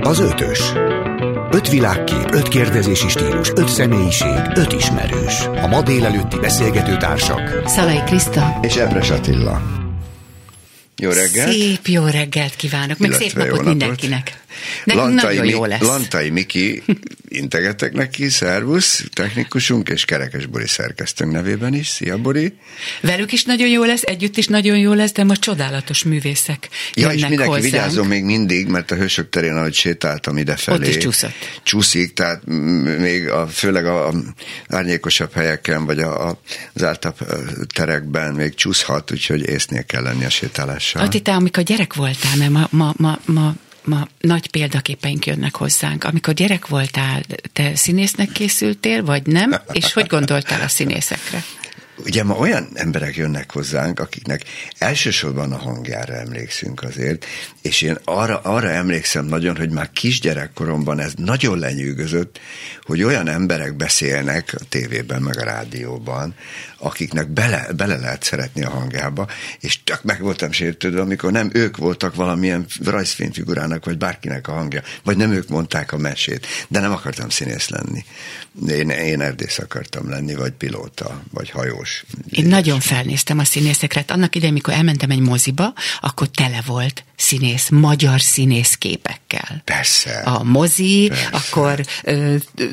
Az ötös. Öt világkép, öt kérdezési stílus, öt személyiség, öt ismerős. A ma délelőtti beszélgető társak. Szalai Kriszta. És Ebres Attila. Jó reggelt! Szép jó reggelt kívánok, meg szép napot mindenkinek. Nekünk Lantai, nagyon jó lesz. Lantai Miki, integetek neki, szervusz, technikusunk és Kerekes Bori szerkesztőnk nevében is. Szia, Bori! Velük is nagyon jó lesz, együtt is nagyon jó lesz, de ma csodálatos művészek Ja, és mindenki hozzánk. vigyázzon még mindig, mert a Hősök terén, ahogy sétáltam idefelé. Ott is csúszott. Csúszik, tehát még a, főleg a, a árnyékosabb helyeken, vagy a, a zártabb terekben még csúszhat, úgyhogy észnél kell lenni a sétálással. Ati, te amikor gyerek voltál, mert ma, ma, ma, ma ma nagy példaképeink jönnek hozzánk. Amikor gyerek voltál, te színésznek készültél, vagy nem? És hogy gondoltál a színészekre? Ugye ma olyan emberek jönnek hozzánk, akiknek elsősorban a hangjára emlékszünk azért, és én arra, arra emlékszem nagyon, hogy már kisgyerekkoromban ez nagyon lenyűgözött, hogy olyan emberek beszélnek a tévében, meg a rádióban, akiknek bele, bele lehet szeretni a hangjába, és tök meg voltam sértődve, amikor nem ők voltak valamilyen rajzfilmfigurának, vagy bárkinek a hangja, vagy nem ők mondták a mesét, de nem akartam színész lenni. Én, én erdész akartam lenni, vagy pilóta, vagy hajós. Én nagyon felnéztem a színészekre. Hát annak idején, mikor elmentem egy moziba, akkor tele volt színész, magyar színész képekkel. Persze. A mozi, Persze. akkor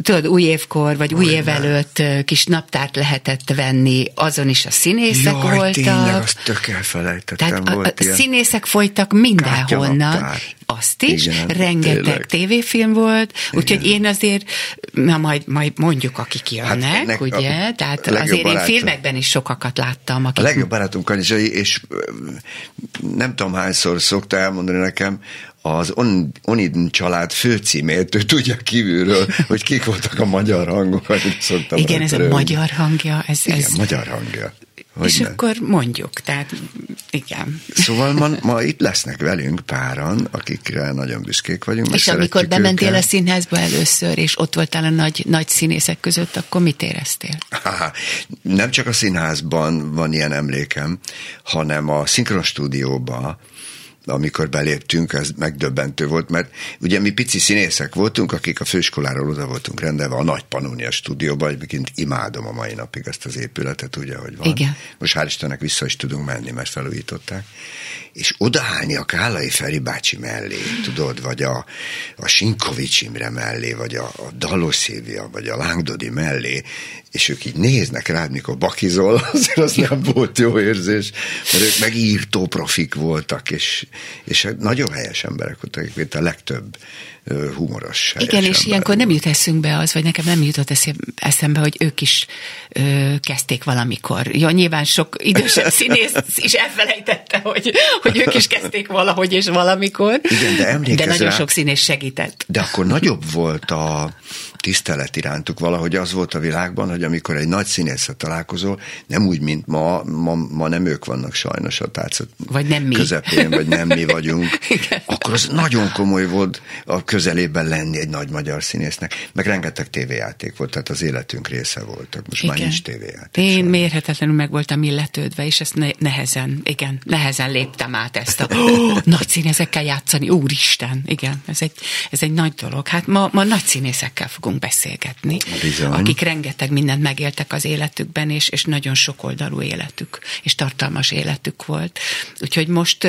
tudod, új évkor, vagy új év előtt kis naptárt lehetett venni, azon is a színészek Jaj, voltak. tényleg, azt tök elfelejtettem. Tehát volt a, a színészek folytak mindenhonnan. Azt is, Igen, rengeteg tényleg. tévéfilm volt, úgyhogy én azért, na majd, majd mondjuk, akik jönnek, hát ugye? A, Tehát azért barátom, én filmekben is sokakat láttam. Akik... A legjobb barátom Kanizsai, és nem tudom hányszor szokta elmondani nekem, az On, Onidin család főcímét, ő tudja kívülről, hogy kik voltak a magyar hangok, hogy szoktam Igen, ez a magyar hangja. Ez, Igen, ez... magyar hangja. Hogy és ne? akkor mondjuk, tehát igen. Szóval ma, ma itt lesznek velünk páran, akikre nagyon büszkék vagyunk. És amikor bementél őket. a színházba először, és ott voltál a nagy, nagy színészek között, akkor mit éreztél? Ha, nem csak a színházban van ilyen emlékem, hanem a szinkronstúdióban, amikor beléptünk, ez megdöbbentő volt, mert ugye mi pici színészek voltunk, akik a főiskoláról oda voltunk rendelve a nagy Pannonia stúdióba, egyébként imádom a mai napig ezt az épületet, ugye, hogy van. Igen. Most hál' Istennek vissza is tudunk menni, mert felújították. És odaállni a Kálai Feri bácsi mellé, tudod, vagy a, a Sinkovics Imre mellé, vagy a, a Dalos Szilvia, vagy a Lángdodi mellé, és ők így néznek rád, mikor bakizol, azért az nem volt jó érzés, mert ők megírtó profik voltak, és, és nagyon helyes emberek voltak, mint a legtöbb humoros. Igen, és ember. ilyenkor nem jut eszünkbe az, vagy nekem nem jutott eszembe, hogy ők is ö, kezdték valamikor. Ja, nyilván sok idősebb színész is elfelejtette, hogy, hogy ők is kezdték valahogy és valamikor. Igen, de De nagyon rá, sok színész segített. De akkor nagyobb volt a tisztelet irántuk. Valahogy az volt a világban, hogy amikor egy nagy színészet találkozol, nem úgy, mint ma, ma, ma nem ők vannak sajnos a tárcát vagy nem mi. közepén, vagy nem mi vagyunk, akkor az nagyon komoly volt a közelében lenni egy nagy magyar színésznek. Meg rengeteg tévéjáték volt, tehát az életünk része voltak. Most igen. már nincs tévéjáték. Én sajnos. mérhetetlenül meg voltam illetődve, és ezt ne, nehezen, igen, nehezen léptem át ezt a oh, nagy színészekkel játszani, úristen, igen, ez egy, ez egy nagy dolog. Hát ma, ma nagy színészekkel fogunk beszélgetni, Bizony. akik rengeteg mindent megéltek az életükben, és, és nagyon sokoldalú életük, és tartalmas életük volt. Úgyhogy most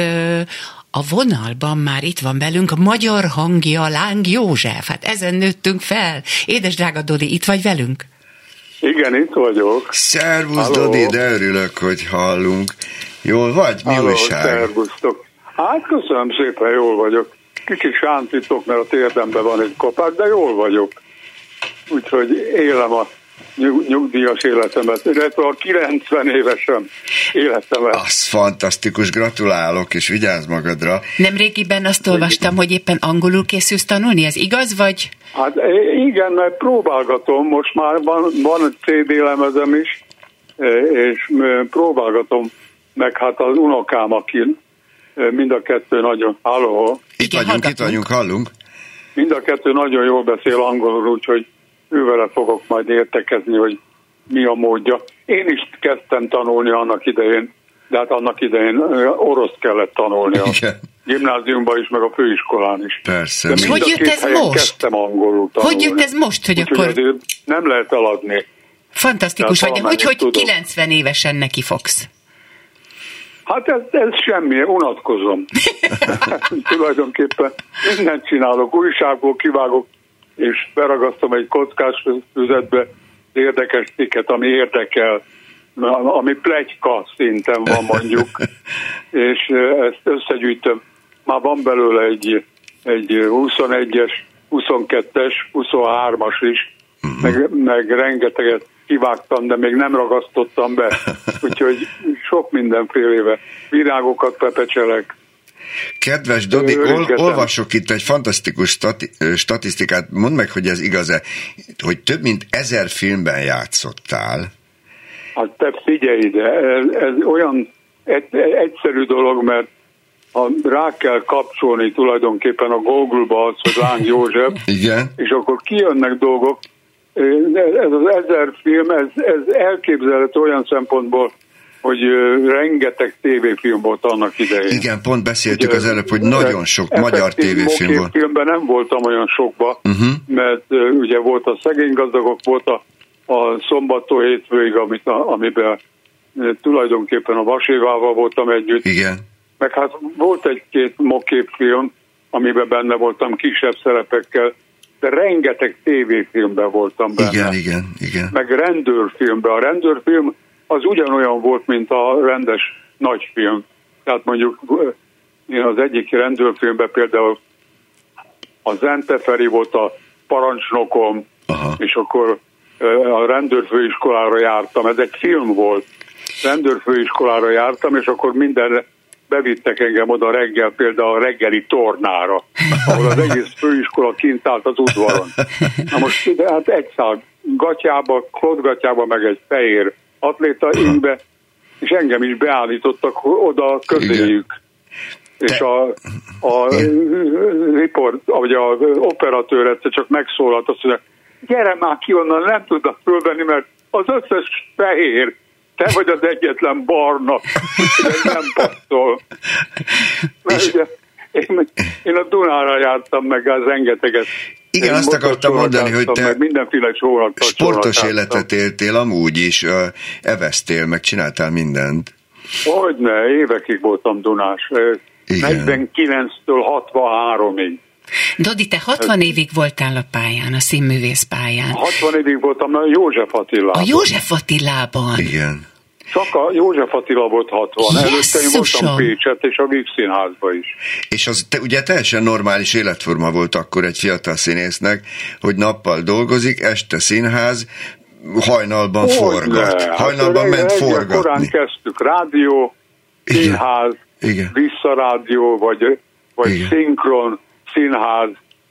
a vonalban már itt van velünk a magyar hangja Láng József. Hát ezen nőttünk fel. Édes drága Dodi, itt vagy velünk? Igen, itt vagyok. Szervusz, Halló. Dodi, de örülök, hogy hallunk. Jól vagy? Mi Halló, újság? Szervusztok. Hát köszönöm szépen, jól vagyok. Kicsit sántítok, mert a térdemben van egy kopák, de jól vagyok úgyhogy élem a nyugdíjas életemet, illetve a 90 évesen életemet. Az fantasztikus, gratulálok, és vigyázz magadra. Nemrégiben azt olvastam, hogy éppen angolul készülsz tanulni, ez igaz, vagy? Hát igen, mert próbálgatom, most már van, van CD lemezem is, és próbálgatom, meg hát az unokám, aki mind a kettő nagyon, halló. Itt igen, vagyunk, itt vagyunk, hallunk. Mind a kettő nagyon jól beszél angolul, úgyhogy ővele fogok majd értekezni, hogy mi a módja. Én is kezdtem tanulni annak idején, de hát annak idején orosz kellett tanulni. gimnáziumban is, meg a főiskolán is. Persze. De És hogy a jött ez most? Kezdtem angolul tanulni. Hogy jött ez most, hogy Úgyhogy akkor nem lehet eladni. fantasztikus Tehát vagy, hogy, hogy tudok. 90 évesen neki fogsz? Hát ez, ez semmi, unatkozom. Tulajdonképpen mindent csinálok, újságból kivágok, és beragasztom egy kockás füzetbe érdekes cikket, ami érdekel, ami plegyka szinten van mondjuk, és ezt összegyűjtöm. Már van belőle egy, egy 21-es, 22-es, 23-as is, meg, meg rengeteget kivágtam, de még nem ragasztottam be. Úgyhogy sok mindenféle virágokat pepecselek. Kedves Dodi, ol, olvasok itt egy fantasztikus stati, statisztikát, mondd meg, hogy ez igaz-e, hogy több mint ezer filmben játszottál. Hát te figyelj ide, ez, ez olyan egy, egyszerű dolog, mert ha rá kell kapcsolni tulajdonképpen a Google-ba az, hogy Láng József, Igen? és akkor kijönnek dolgok. Ez az ezer film, ez, ez elképzelhető olyan szempontból, hogy rengeteg tévéfilm volt annak idején. Igen, pont beszéltük Ugye, az előbb, hogy nagyon sok magyar tévéfilm volt. filmben nem voltam olyan sokba, Uh-huh. mert ö, ugye volt a szegény gazdagok, volt a, a szombattól hétvégig, amit a, amiben tulajdonképpen a Vasévával voltam együtt, Igen. meg hát volt egy-két moképfilm, amiben benne voltam kisebb szerepekkel, de rengeteg tévéfilmben voltam benne Igen, igen, igen. meg rendőrfilmben. A rendőrfilm az ugyanolyan volt, mint a rendes nagyfilm. Tehát mondjuk én az egyik rendőrfilmben például a Zenteferi volt a parancsnokom, Aha. és akkor a rendőrfőiskolára jártam. Ez egy film volt. Rendőrfőiskolára jártam, és akkor mindenre bevittek engem oda reggel, például a reggeli tornára, ahol az egész főiskola kint állt az udvaron. Na most de hát egy szál gatyába, klotgatyába, meg egy fehér atléta ingbe, és engem is beállítottak oda közéjük. És a, a report, vagy a operatőr egyszer csak megszólalt, azt mondja, gyere már ki onnan, nem tudnak fölvenni, mert az összes fehér, te vagy az egyetlen barna, ez nem passzol. Mert És- ugye, én, én a Dunára jártam meg, az rengeteget. Igen, azt akartam mondani, hogy te mindenféle. Sportos életet éltél amúgy is, eveztél, meg csináltál mindent. Hogyne, évekig voltam Dunás. Igen. 49-től 63-ig. Dodi, te 60 évig voltál a pályán, a színművész pályán. 60 évig voltam a József Attilában. A József Attilában. Igen. Csak a József Attila volt 60. Előtte én voltam Pécset és a Víg Színházba is. És az te, ugye teljesen normális életforma volt akkor egy fiatal színésznek, hogy nappal dolgozik, este színház, hajnalban forgat. Hogyne, hát Hajnalban ment reggel Korán forgatni. kezdtük rádió, színház, Igen. visszarádió, vagy, vagy Igen. szinkron, színház,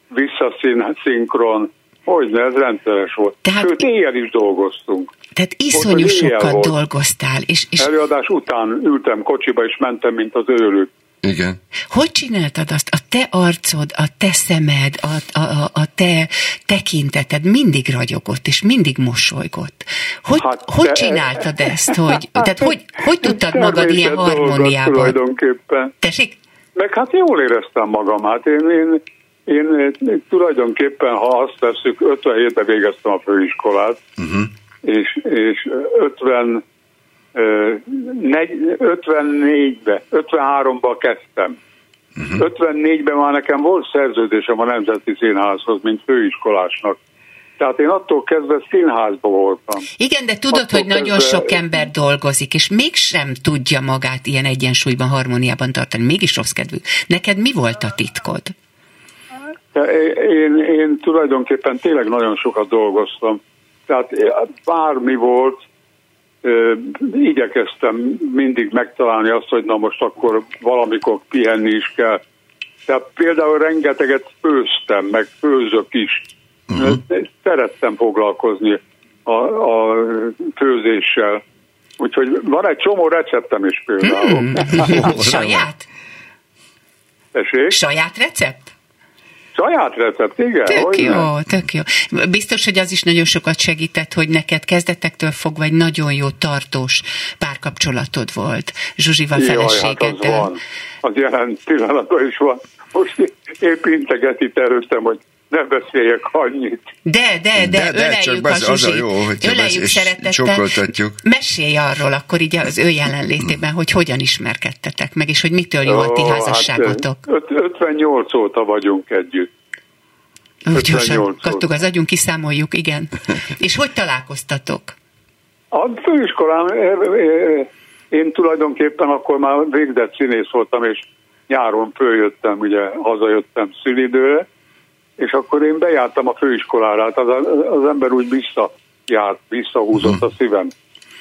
visszaszinkron. Hogyne, ez rendszeres volt. Tehát- Sőt, éjjel is dolgoztunk. Tehát iszonyú sokat volt. dolgoztál, és, és Előadás után ültem kocsiba, és mentem, mint az őrült. Igen. hogy csináltad azt? A te arcod, a te szemed, a, a, a, a te tekinteted mindig ragyogott, és mindig mosolygott. Hogy, Hát hogy te- csináltad ezt? Hogy, tehát hogy, hogy tudtad magad ilyen harmóniában? Tulajdonképpen. Tessék? Meg hát jól éreztem magam. Hát én, én, én, én tulajdonképpen, ha azt tesszük, 57-ben végeztem a főiskolát, Uh-huh. És, és 50, ö, negy- 54-be, 53-ba kezdtem. Uh-huh. 54-ben már nekem volt szerződésem a Nemzeti Színházhoz, mint főiskolásnak. Tehát én attól kezdve színházba voltam. Igen, de tudod, Attól hogy nagyon kezdve- sok ember dolgozik, és mégsem tudja magát ilyen egyensúlyban, harmóniában tartani. Mégis rossz kedvű. Neked mi volt a titkod? De Én, én tulajdonképpen tényleg nagyon sokat dolgoztam. Tehát bármi volt, igyekeztem mindig megtalálni azt, hogy na most akkor valamikor pihenni is kell. Tehát például rengeteget főztem, meg főzök is. Uh-huh. Szerettem foglalkozni a, a főzéssel. Úgyhogy van egy csomó receptem is például. Saját? Tessék? Saját recept? Saját recept, igen. Tök hogy jó, nem? tök jó. Biztos, hogy az is nagyon sokat segített, hogy neked kezdetektől fogva egy nagyon jó tartós párkapcsolatod volt Zsuzsival Jaj, hát az feleségeddel. van. Az jelen pillanatban is van. Most épp integet itt előttem, hogy ne beszéljek annyit. De, de, de, De, de, öleljük csak a az- az a jó, hogyha öleljük szeretettel. csókoltatjuk. Mesélj arról akkor így az ő jelenlétében, hogy hogyan ismerkedtetek meg, és hogy mitől jó a ti Ó, házasságotok. Hát, öt- 58 óta vagyunk együtt. Úgy gyorsan 58 kattuk az agyunk, kiszámoljuk, igen. És hogy találkoztatok? A főiskolán eh, eh, én tulajdonképpen akkor már végzett színész voltam, és nyáron följöttem, ugye hazajöttem szülidőre, és akkor én bejártam a főiskolára, hát az, az ember úgy visszajárt, visszahúzott a szívem.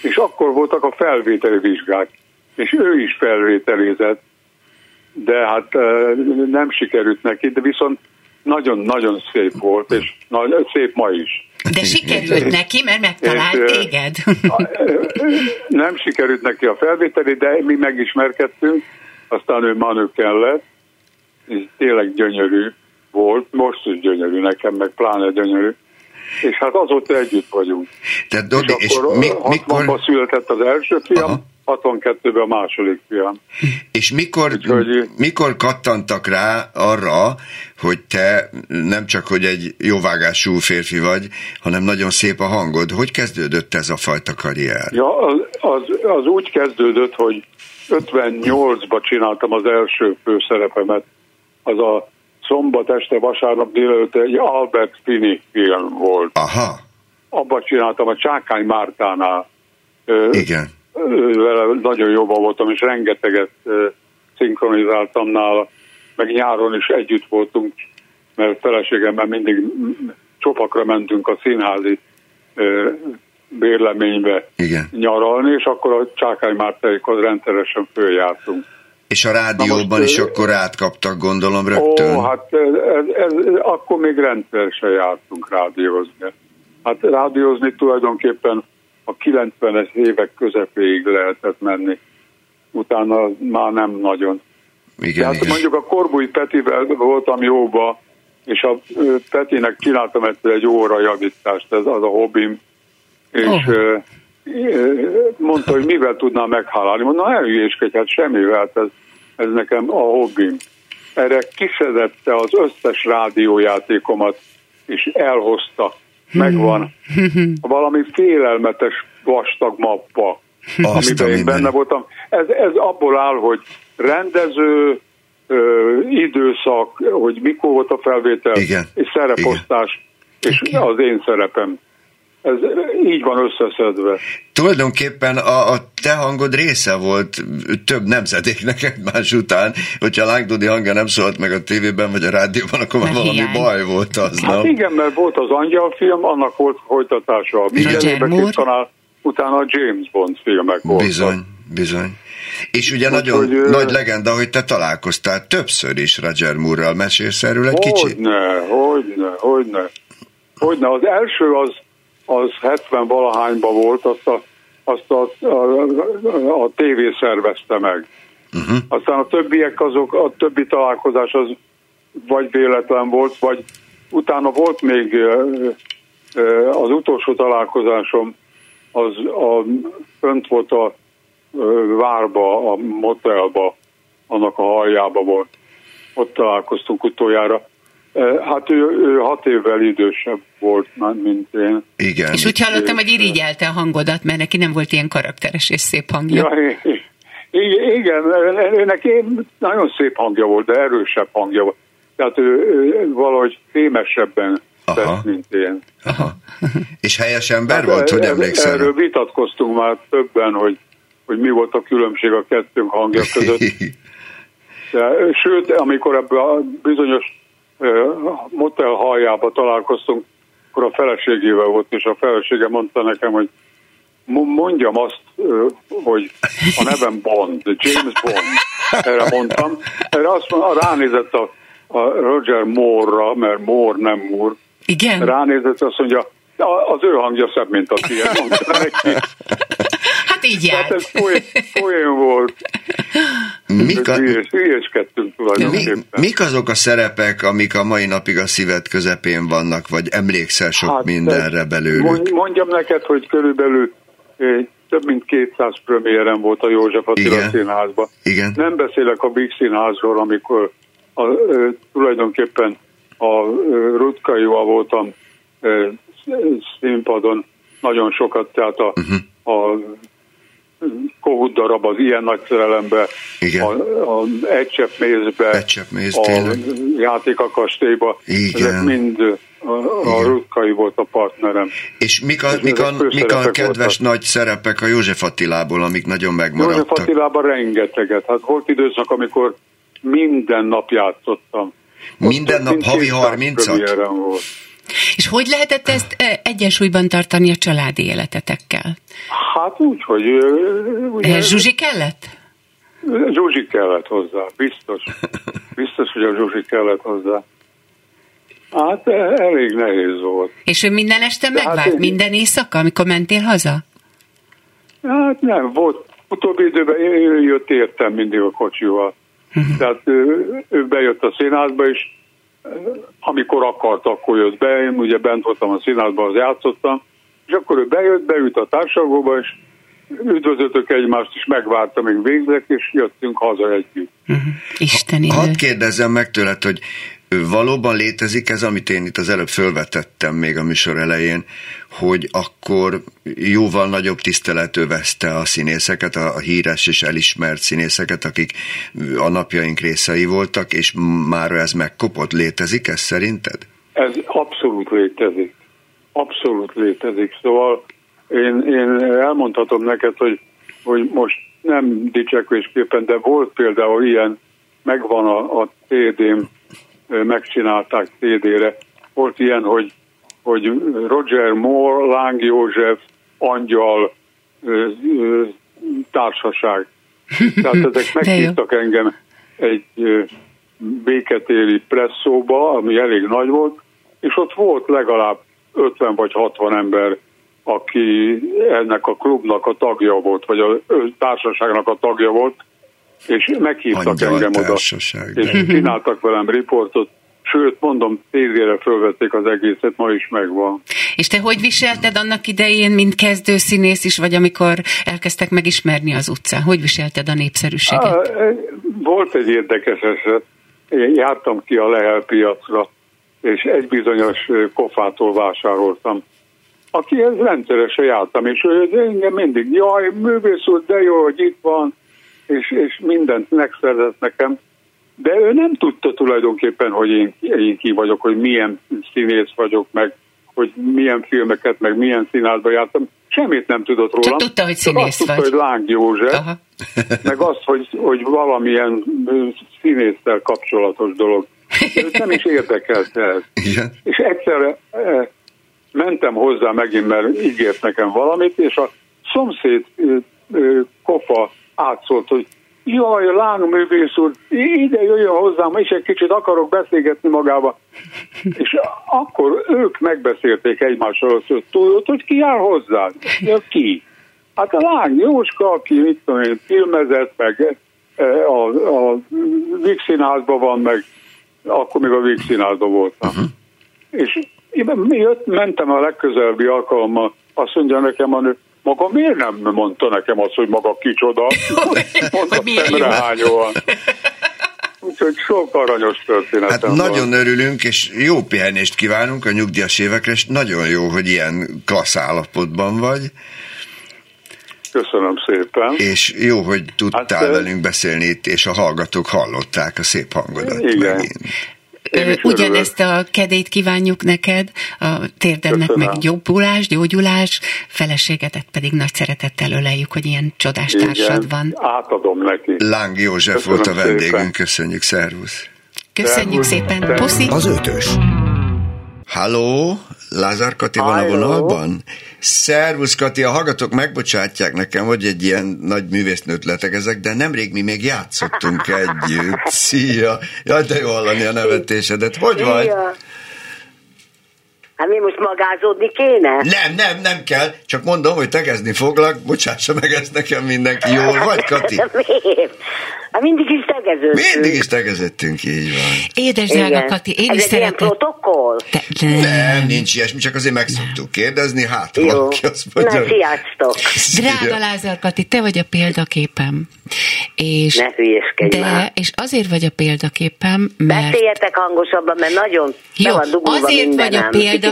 És akkor voltak a felvételi vizsgák, és ő is felvételizett, de hát nem sikerült neki, de viszont nagyon-nagyon szép volt, és nagy, szép ma is. De sikerült neki, mert megtalált téged. Nem sikerült neki a felvételi, de mi megismerkedtünk, aztán ő manő kellett, és tényleg gyönyörű volt, most is gyönyörű nekem, meg pláne gyönyörű. És hát azóta együtt vagyunk. Tehát, Dodi, és és akkor mi, 60-ban mikor, született az első fiam, Aha. 62-ben a második fiam. és mikor, Úgyhogy- mikor kattantak rá arra, hogy te nem csak, hogy egy jóvágású férfi vagy, hanem nagyon szép a hangod. Hogy kezdődött ez a fajta karrier? Ja, az, az, az úgy kezdődött, hogy 58-ban csináltam az első főszerepemet. Az a szombat este, vasárnap délelőtt egy Albert Finney film volt. Aha, Abba csináltam a Csákány Mártánál. Igen. Vele nagyon jobban voltam, és rengeteget szinkronizáltam nála. Meg nyáron is együtt voltunk, mert feleségemmel mindig csopakra mentünk a színházi bérleménybe Igen. nyaralni, és akkor a Csákány Mártáikhoz rendszeresen följártunk. És a rádióban most, is akkor átkaptak, gondolom, rögtön. Ó, hát ez, ez, ez, akkor még rendszeresen jártunk rádiózni. Hát rádiózni tulajdonképpen a 90-es évek közepéig lehetett menni. Utána már nem nagyon. igen, hát igen. mondjuk a Korbúj Petivel voltam jóba, és a Petinek csináltam egyszer egy óra javítást, ez az a hobbim, és Oh. mondta, hogy mivel tudnám meghálálni. Mondom, ne hülyéskedj, hát semmivel, hát ez, ez nekem a hobbim. Erre kiszedette az összes rádiójátékomat, és elhozta. Megvan valami félelmetes vastag mappa, Azt amiben én benne voltam. Ez, ez abból áll, hogy rendező, ö, időszak, hogy mikor volt a felvétel, Igen. és szereposztás, és Igen. az én szerepem. Ez így van összeszedve. Tulajdonképpen a, a te hangod része volt több nemzedéknek egymás után, hogyha Lángdódi hangja nem szólt meg a tévében vagy a rádióban, akkor már valami hiány. baj volt az, Hát nem? igen, mert volt az Angyal film, annak volt folytatása a kanál, utána a James Bond filmek voltak. Bizony, bizony. És ugye Úgyhogy, nagyon ö, nagy legenda, hogy te találkoztál többször is Roger Moore-ral. Mesélsz erről egy kicsit? Hogyne, hogyne, hogyne. Hogyne. Az első az, az 70 valahányban volt, azt a, azt a, a, a, a tévé szervezte meg. Uh-huh. Aztán a többiek azok, a többi találkozás az vagy véletlen volt, vagy utána volt még az utolsó találkozásom, az a, fönt volt a várba, a motelba, annak a haljába volt. Ott találkoztunk utoljára. Hát ő, ő hat évvel idősebb volt, már, mint én. Igen. És úgy hallottam, hogy irigyelte a hangodat, mert neki nem volt ilyen karakteres és szép hangja. Ja, igen, neki nagyon szép hangja volt, de erősebb hangja volt. Tehát ő, ő valahogy fémesebben Aha. tett, mint én. Aha. És helyes ember Hát volt, hogy emlékszel? Erről vitatkoztunk már többen, hogy, hogy mi volt a különbség a kettőnk hangja között. De, sőt, amikor ebbe a bizonyos motel haljába találkoztunk, akkor a feleségével volt, és a felesége mondta nekem, hogy mo- mondjam azt, hogy a nevem Bond, James Bond. Erre mondtam. Erre azt mondta, ránézett a, a Roger Moore-ra, mert Moore nem Moore, Igen? ránézett, azt mondja, "A- az ő hangja szebb, mint a tiéd, mondta neki. Hát így járt. ez poén, poén volt. Mik, a, hülyéskedtünk mi, mik azok a szerepek, amik a mai napig a szíved közepén vannak, vagy emlékszel sok hát, mindenre belőlük? Mond- Mondjam neked, hogy körülbelül eh, több mint 200 premiéren volt a József Attila Igen. színházban. Igen. Nem beszélek a Big Színházról, amikor a, ö, tulajdonképpen a Rutkaival voltam színpadon nagyon sokat, tehát a, uh-huh. a Kohut darab az ilyen nagy szerelembe, Igen. a, a egy csepp mézbe, Egy csepp méz, a tényleg. játék a kastélyba, Igen. ezek mind a, a. Rutkai volt a partnerem. És mik a, És mik a, mik a kedves voltak. nagy szerepek a József Attilából, amik nagyon József megmaradtak? Attilában rengeteget. Hát volt időszak, amikor minden nap játszottam. Minden Ott nap havi 200 30-at? És hogy lehetett ezt egyensúlyban tartani a családi életetekkel? Hát úgy, hogy ugye, Eh, Zsuzsi kellett? Zsuzsi kellett hozzá, biztos. Biztos, hogy a Zsuzsi kellett hozzá. Hát e- elég nehéz volt. És ő minden este De hát megvárt? én- Minden éjszaka, amikor mentél haza? Hát nem, volt. Utóbbi időben ő jött értem mindig a kocsival. Tehát ő, ő bejött a színházba, és amikor akart, akkor jött be. Én ugye bent voltam a színházban, az játszottam, és akkor ő bejött, beült a társalgóba, és üdvözöltök egymást, és megvárta, még végzek, és jöttünk haza együtt. Uh-huh. Isten idő. Hadd kérdezzem meg tőled, hogy valóban létezik ez, amit én itt az előbb fölvetettem még a műsor elején, hogy akkor jóval nagyobb tisztelet övezte a színészeket, a híres és elismert színészeket, akik a napjaink részei voltak, és már ez megkopott. Létezik ez szerinted? Ez abszolút létezik. Abszolút létezik. Szóval én, én elmondhatom neked, hogy, hogy most nem dicsekvésképpen, de volt például ilyen, megvan a, a CD-m, megcsinálták CD-re. Volt ilyen, hogy, hogy Roger Moore, Láng József, Angyal, társaság. Tehát ezek meghívtak engem egy béketéri presszóba, ami elég nagy volt, és ott volt legalább 50 vagy 60 ember, aki ennek a klubnak a tagja volt, vagy a társaságnak a tagja volt, és meghívtak Angyal engem oda, és csináltak velem riportot, sőt, mondom, tézére fölvették az egészet, ma is megvan. És te hogy viselted annak idején, mint kezdőszínész is, vagy amikor elkezdtek megismerni az utcán? Hogy viselted a népszerűséget? Á, Volt egy érdekes eset. Én jártam ki a Lehel piacra, és egy bizonyos kofától vásároltam. Akihez rendszeresen jártam, és ő engem mindig, jaj, művész úr, de jó, hogy itt van, és, és mindent megszerzett nekem. De ő nem tudta tulajdonképpen, hogy én, én ki vagyok, hogy milyen színész vagyok, meg hogy milyen filmeket, meg milyen színházba jártam. Semmit nem tudott rólam. tudta, hogy Csak színész azt tudta, vagy. hogy Láng József, Aha. meg azt, hogy, hogy valamilyen ö, színésszel kapcsolatos dolog. Őt nem is érdekelte ez. Igen. És egyszerre eh, mentem hozzá megint, mert ígért nekem valamit, és a szomszéd ö, kofa átszólt, hogy jaj, lángművész úr, ide jöjjön hozzám, és egy kicsit akarok beszélgetni magába. És akkor ők megbeszélték egymással, hogy tudod, hogy ki jár hozzá? Ja, ki? Hát a lány Jóska, aki mit tudom én, filmezett, meg eh, a, a Víg Színházban van, meg akkor még a Víg Színházban voltam. Uh-huh. És én jött, mentem a legközelebbi alkalommal, azt mondja nekem a nő, maga miért nem mondta nekem azt, hogy maga kicsoda? Mondta milyen jó. szemrehányóan. Úgyhogy sok aranyos történetem Hát van. nagyon örülünk, és jó pihenést kívánunk a nyugdíjas évekre, és nagyon jó, hogy ilyen klassz állapotban vagy, Köszönöm szépen. és jó, hogy tudtál Hát, velünk beszélni itt, és a hallgatók hallották a szép hangodat Igen. megint. Ugyanezt a kedét kívánjuk neked, a térdennek Köszönöm. meg jobbulás, gyógyulás, feleségedet pedig nagy szeretettel öleljük, hogy ilyen csodás társad van. átadom neki. Láng József Köszönöm volt a vendégünk, szépen. köszönjük, szervusz! Köszönjük szépen, puszi! Az ötös. Halló, Lázár Kati van a vonalban? Szervusz Kati, a hallgatók megbocsátják nekem, hogy egy ilyen nagy művésznőt letegezek, de nemrég mi még játszottunk együtt. Szia! Jaj, de jó hallani a nevetésedet. Hogy vagy? Hát mi most magázódni kéne? Nem, nem, nem kell. Csak mondom, hogy tegezni foglak, bocsássa meg ezt nekem mindenki. Jól vagy, Kati? Miért? Hát mindig is tegeződtünk. Mindig is tegeződtünk, így van. Édes drága Kati, én Ez is szeretem. protokoll? Te, nem. Nem, nincs ilyesmi, csak azért meg szoktuk kérdezni, hát Jó. valaki azt mondja. Na, sziasztok. Drága Lázár Kati, te vagy a példaképem. És, Ne hülyeskedj de, már. és azért vagy a példaképem, mert Beszéljetek hangosabban, mert nagyon Jó, be van azért vagy mindenem. a Kicsit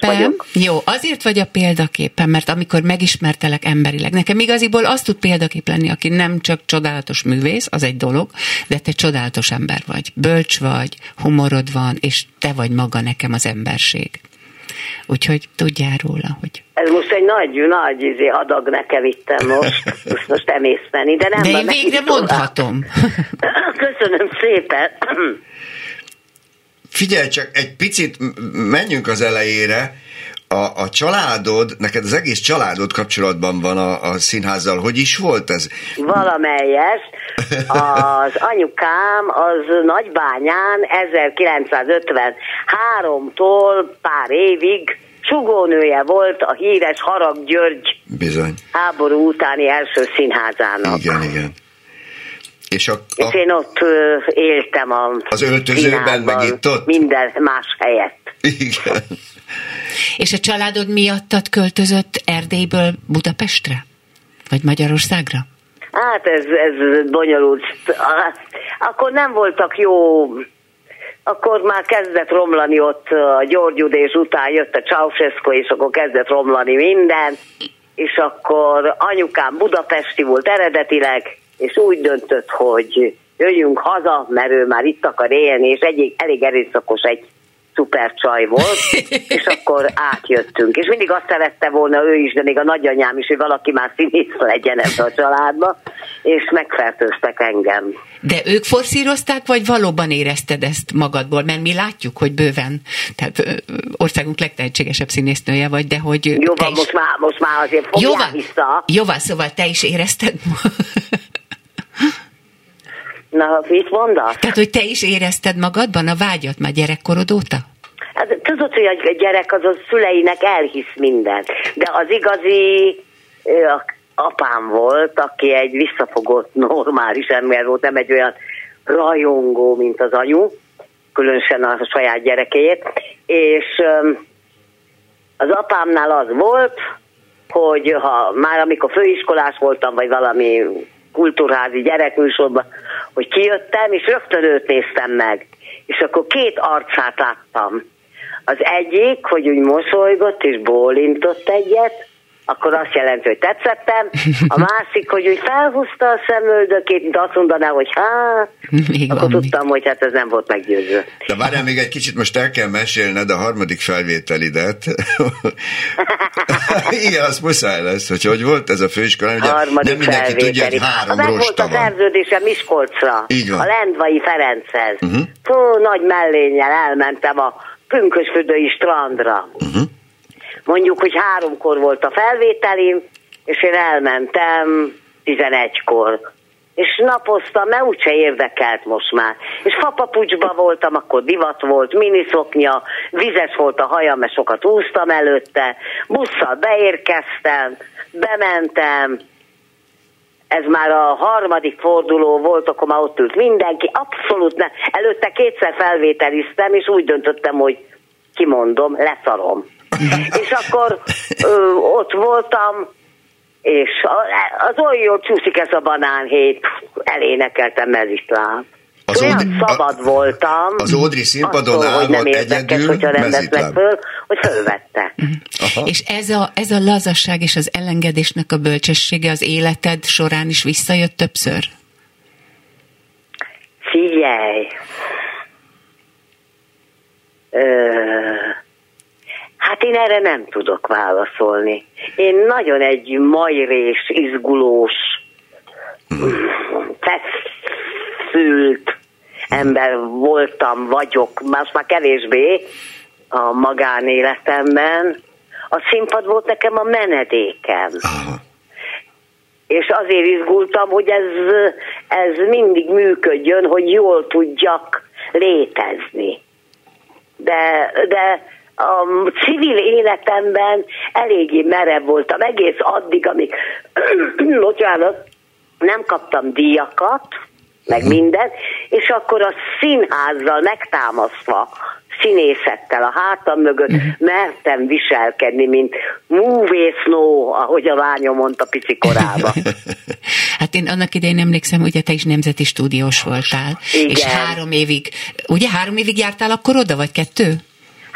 vagyok. jó, azért vagy a példaképem, mert amikor megismertelek emberileg, nekem igaziból az tud példakép lenni, aki nem csak csodálatos művész, az egy dolog, de te csodálatos ember vagy, bölcs vagy, humorod van, és te vagy maga nekem az emberség. Úgyhogy tudjál róla, hogy... Ez most egy nagy, nagy izé, adag nekem ittem most. Most, most emészteni, de nem De én végre mondhatom. Köszönöm szépen. Figyelj csak, egy picit menjünk az elejére. A, a családod, neked az egész családod kapcsolatban van a, a színházzal. Hogy is volt ez? Valamelyes. Az anyukám az Nagybányán 1953-tól pár évig sugónője volt a híres Harag György Bizony. háború utáni első színházának. Igen, igen. És a, És a, én ott ö, éltem a Az öltözőben, meg itt ott? Minden más helyett. igen. És a családod miattad költözött Erdélyből Budapestre? Vagy Magyarországra? Hát ez, ez bonyolult. Akkor nem voltak jó, akkor már kezdett romlani ott a gyógyudés után jött a Ceausescu, és akkor kezdett romlani minden, és akkor anyukám budapesti volt eredetileg, és úgy döntött, hogy jöjjünk haza, mert ő már itt akar élni, és egy, elég erőszakos egy szuper csaj volt, és akkor átjöttünk. És mindig azt szerette volna ő is, de még a nagyanyám is, hogy valaki már színész legyen ebbe a családba, és megfertőztek engem. De ők forszírozták, vagy valóban érezted ezt magadból? Mert mi látjuk, hogy bőven, tehát országunk legtehetségesebb színésznője vagy, de hogy Jó van, is... most már, most már azért fogjál van, vissza. jó van, szóval te is érezted? Na, mit mondasz? Tehát, hogy te is érezted magadban a vágyat már gyerekkorod óta? Hát, tudod, hogy a gyerek az a szüleinek elhisz mindent, de az igazi a apám volt, aki egy visszafogott, normális ember volt, nem egy olyan rajongó, mint az anyu, különösen a saját gyerekéért, és az apámnál az volt, hogy ha már amikor főiskolás voltam, vagy valami kultúrházi gyerekműsorban, hogy kijöttem, és rögtön őt néztem meg. És akkor két arcát láttam. Az egyik, hogy úgy mosolygott és bólintott egyet, akkor azt jelenti, hogy tetszettem. A másik, hogy úgy felhúzta a szemöldökét, mint azt mondaná, hogy hát, Még akkor van tudtam, hogy hát ez nem volt meggyőző. De várjál még egy kicsit, most el kell mesélned a harmadik felvételidet. Igen, az muszáj lesz, hogy hogy volt ez a főiskola. Ugye harmadik nem mindenki tudja, hogy felvételi. három meg volt rosta a van. szerződésem Miskolcra, Így van. a Lendvai Ferenchez. Uh-huh. Tó, nagy mellénnyel elmentem a Pünkösfürdői strandra. Uh-huh. Mondjuk, hogy háromkor volt a felvételim, és én elmentem 11-kor. És napoztam, mert úgyse érdekelt most már. És fapapucsba voltam, akkor divat volt, miniszoknya, vizes volt a hajam, mert sokat úsztam előtte, busszal beérkeztem, bementem, ez már a harmadik forduló volt, akkor már ott ült mindenki, abszolút nem. Előtte kétszer felvételiztem, és úgy döntöttem, hogy kimondom, leszarom. és akkor ö, ott voltam, és az olyan jól csúszik ez a banánhét, elénekeltem mezitláb. Az Olyan Ódri- szabad a- voltam. az Ódri színpadon attól, hogy nem érdekes, egyedül hogyha rendeznek föl, hogy fölvette. Aha. És ez a, ez a lazasság és az elengedésnek a bölcsessége az életed során is visszajött többször? Figyelj! Ö, hát én erre nem tudok válaszolni. Én nagyon egy majrés, izgulós, feszült ember voltam, vagyok, most már kevésbé a magánéletemben. A színpad volt nekem a menedékem Aha. és azért izgultam, hogy ez, ez mindig működjön, hogy jól tudjak létezni. De, de a civil életemben eléggé merev voltam, egész addig, amíg, bocsánat, nem kaptam díjakat, meg Mhm. minden, és akkor a színházzal megtámasztva, színészettel a hátam mögött Mhm. mertem viselkedni, mint snow, ahogy a lányom mondta pici korában. Hát én annak idején emlékszem, ugye te is nemzeti stúdiós voltál. Igen. És három évig, ugye három évig jártál akkor oda, vagy kettő?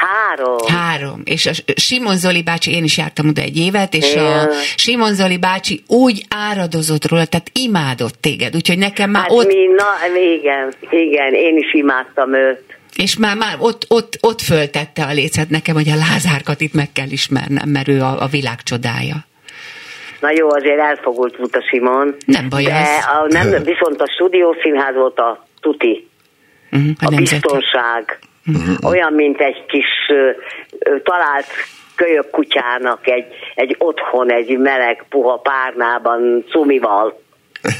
Három. Három. És a Simon Zoli bácsi, én is jártam oda egy évet, és a Igen. Simon Zoli bácsi úgy áradozott róla, tehát imádott téged, úgyhogy nekem már Hát ott, mi, na igen, igen, én is imádtam őt. és már, már ott, ott, ott föltette a lécet nekem, hogy a Lázárkat itt meg kell ismernem, mert ő a, a világ csodája. Na jó, azért elfogult volt a Simon. Nem baj De az. a, nem, viszont a stúdiószínház volt a tuti, Uh-huh, a, a nemzeti. biztonság. Olyan, mint egy kis talált kölyök kutyának egy, egy otthon, egy meleg, puha párnában, cumival.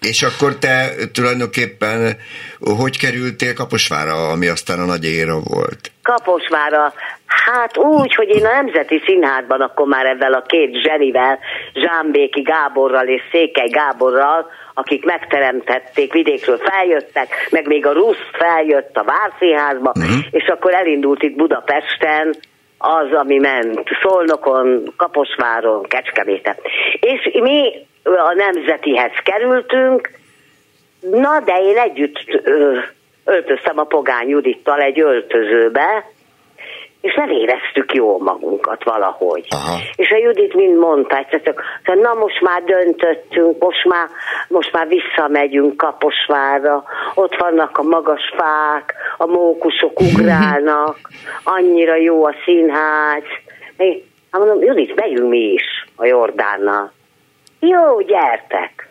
És akkor te tulajdonképpen hogy kerültél Kaposvára, ami aztán a nagy éra volt? Kaposvára, hát úgy, hogy én a Nemzeti Színházban akkor már ezzel a két zsenivel, Zsámbéki Gáborral és Székely Gáborral, akik megteremtették, vidékről feljöttek, meg még a Rusz feljött a Várszínházba, uh-huh. és akkor elindult itt Budapesten az, ami ment Szolnokon, Kaposváron, Kecskeméten. És mi a Nemzetihez kerültünk, Na, de én együtt ö, öltöztem a Pogány Judittal egy öltözőbe, és nem éreztük jól magunkat valahogy. Aha. És a Judit mind mondta, egyszer csak, hogy na most már döntöttünk, most már, most már visszamegyünk Kaposvárra, ott vannak a magas fák, a mókusok ugrálnak, annyira jó a színház. Én, hát mondom, Judit, megyünk mi is a Jordánnal. Jó, gyertek.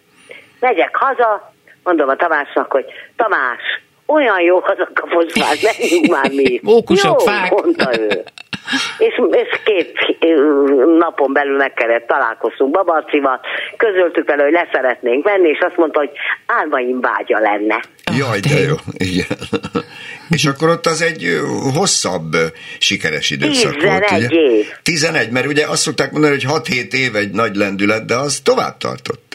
Megyek haza, mondom a Tamásnak, hogy Tamás, olyan jó az a kaposvár, menjünk már mi. Mókusok, jó, fák. mondta ő. És, és két napon belül meg kellett találkoztunk Babarcival, közöltük vele, hogy leszeretnénk menni, és azt mondta, hogy álmaim vágya lenne. Jaj, de jó, igen. És akkor ott az egy hosszabb sikeres időszak volt, 11 ugye? év. 11, mert ugye azt szokták mondani, hogy 6-7 év egy nagy lendület, de az tovább tartott.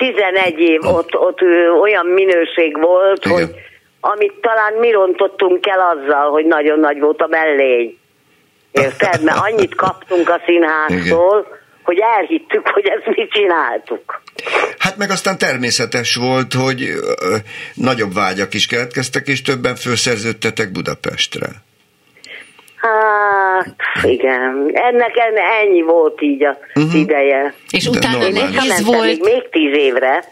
11 év ott, ott ö, olyan minőség volt, Igen. hogy amit talán mi rontottunk el azzal, hogy nagyon nagy volt a mellény. Érted? Mert annyit kaptunk a színháztól, hogy elhittük, hogy ezt mi csináltuk. Hát meg aztán természetes volt, hogy ö, nagyobb vágyak is keletkeztek, és többen felszerződtetek Budapestre. Hát, igen. Ennek enne- ennyi volt így az uh-huh. ideje. És De utána nehéz Visszamentem még, volt, még tíz évre,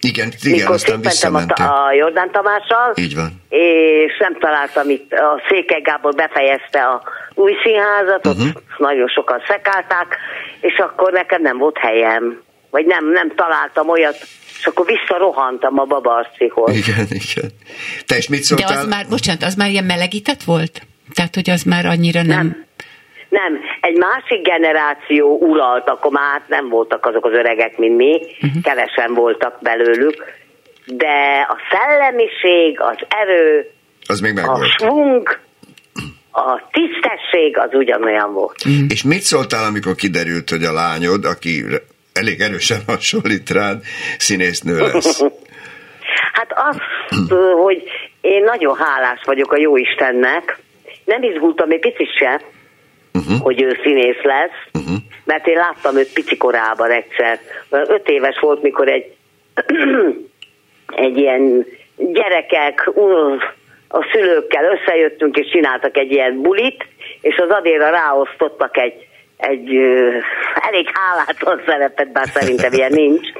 Igen, igen, mikor aztán szétmentem a, a Jordán Tamással, Így van. és nem találtam itt, a Székely Gábor befejezte a új színházat, ott Mhm. nagyon sokan szekálták, és akkor nekem nem volt helyem, vagy nem, nem találtam olyat, és akkor visszarohantam a babarcihoz. Igen, igen. Te is mit de szóltál? az már, bocsánat, az már ilyen melegített volt? Tehát, hogy az már annyira nem... Nem. Nem, egy másik generáció uralt, akkor már nem voltak azok az öregek, mint mi, uh-huh. kevesen voltak belőlük, de a szellemiség, az erő, Az még a megvolt. svung, a tisztesség az ugyanolyan volt. És mit szóltál, amikor kiderült, hogy a lányod, aki elég erősen hasonlít rád, színésznő lesz? Hát azt, ö, hogy én nagyon hálás vagyok a jó Istennek, nem izgultam egy picit se, uh-huh. hogy ő színész lesz, uh-huh. mert én láttam őt pici korában egyszer. Öt éves volt, mikor egy, egy ilyen gyerekek, a szülőkkel összejöttünk, és csináltak egy ilyen bulit, és az adéra ráosztottak egy, egy elég hálátlan szerepet, bár szerintem ilyen nincs,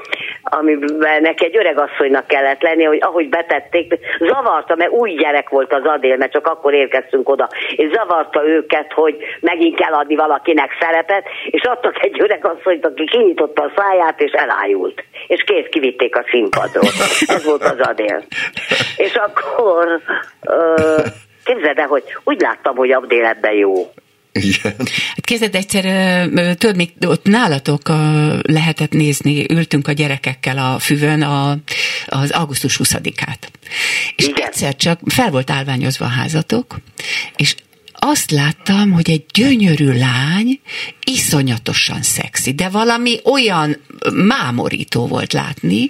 amiben neki egy öreg asszonynak kellett lenni, hogy ahogy betették, zavarta, mert új gyerek volt az Adél, mert csak akkor érkeztünk oda, és zavarta őket, hogy megint kell adni valakinek szerepet, és adtak egy öreg asszonyt, aki kinyitotta a száját, és elájult. És kész kivitték a színpadról. Ez volt az Adél. És akkor ö, képzeld el, hogy úgy láttam, hogy Abdél ebben jó. Igen. Hát képzeld egyszer, tudod, még ott nálatok lehetett nézni, ültünk a gyerekekkel a füvön a, az augusztus 20-át. És Igen. egyszer csak fel volt állványozva a házatok, és azt láttam, hogy egy gyönyörű lány, iszonyatosan szexi, de valami olyan mámorító volt látni,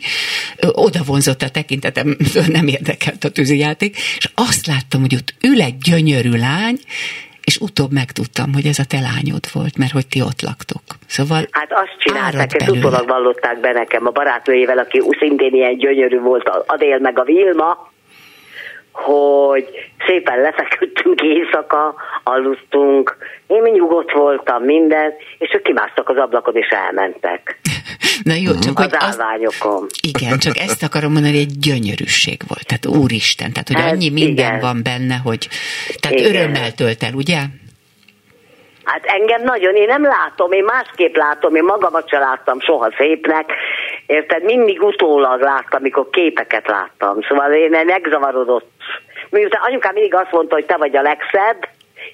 oda vonzott a tekintetem, nem érdekelt a tűzijáték, és azt láttam, hogy ott ül egy gyönyörű lány, és utóbb megtudtam, hogy ez a te lányod volt, mert hogy ti ott laktok. Szóval Hát azt csinálták, ezt utólag vallották be nekem a barátnőjével, aki szintén ilyen gyönyörű volt, Adél meg a Vilma, hogy szépen lefeküdtünk éjszaka, aludtunk, én nyugodt voltam, minden, és ők kimásztak az ablakon, és elmentek. Na jó, csak az állványokon. Azt, igen, csak ezt akarom mondani, egy gyönyörűség volt. Tehát úristen, tehát hogy annyi minden igen. van benne, hogy tehát igen. örömmel tölt el, ugye? Hát engem nagyon, én nem látom, én másképp látom, én magamat sem láttam soha szépnek, érted? Mindig utólag láttam, amikor képeket láttam, szóval én megzavarodott. Miután anyukám mindig azt mondta, hogy te vagy a legszebb,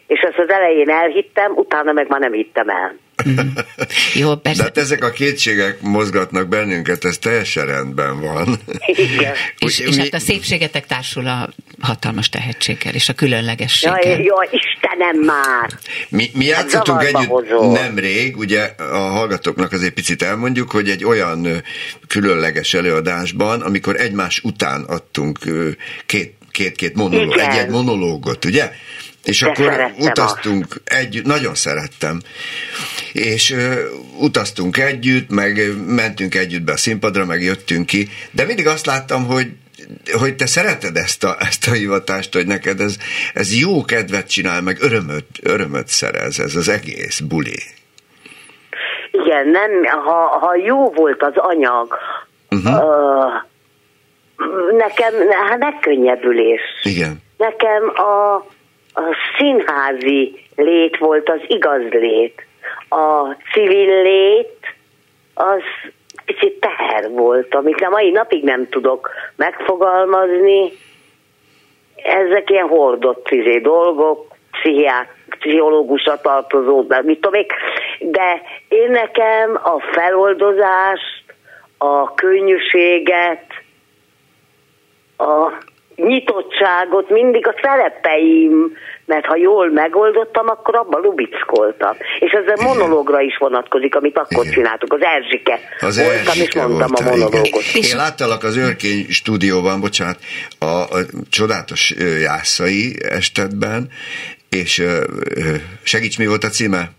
és ezt az elején elhittem, utána meg már nem hittem el. Jó, persze. De hát ezek a kétségek mozgatnak bennünket, ez teljesen rendben van. Igen. és, és hát a szépségetek társul a hatalmas tehetséggel és a különlegességgel. Jaj, jaj Istenem már! Mi, mi játszottunk hát együtt hozol. nemrég, ugye a hallgatóknak azért picit elmondjuk, hogy egy olyan különleges előadásban, amikor egymás után adtunk két két-két monológ, egy-egy monológot, ugye? És De akkor utaztunk azt. együtt, nagyon szerettem. És uh, utaztunk együtt, meg mentünk együtt be a színpadra, meg jöttünk ki, de mindig azt láttam, hogy hogy te szereted ezt a, ezt a hivatást, hogy neked ez, ez jó kedvet csinál, meg örömöt, örömöt szerez ez az egész buli. Igen, nem, ha, ha jó volt az anyag, uh-huh. uh, nekem hát megkönnyebbülés. Igen. Nekem a, a színházi lét volt az igaz lét. A civil lét az kicsit teher volt, amit a mai napig nem tudok megfogalmazni. Ezek ilyen hordott izé dolgok, pszichiát, pszichológusra tartozó, mit tudom én, de én nekem a feloldozást, a könnyűséget, a nyitottságot mindig a szerepeim, mert ha jól megoldottam, akkor abban lubickoltam. És ez a monológra is vonatkozik, amit akkor igen. csináltuk. Az Erzsike az voltam, Erzsike és mondtam voltál, a monológot. Igen. Én láttalak az Örkény stúdióban, bocsánat, a, a csodálatos jászai estetben, és segíts, mi volt a címe?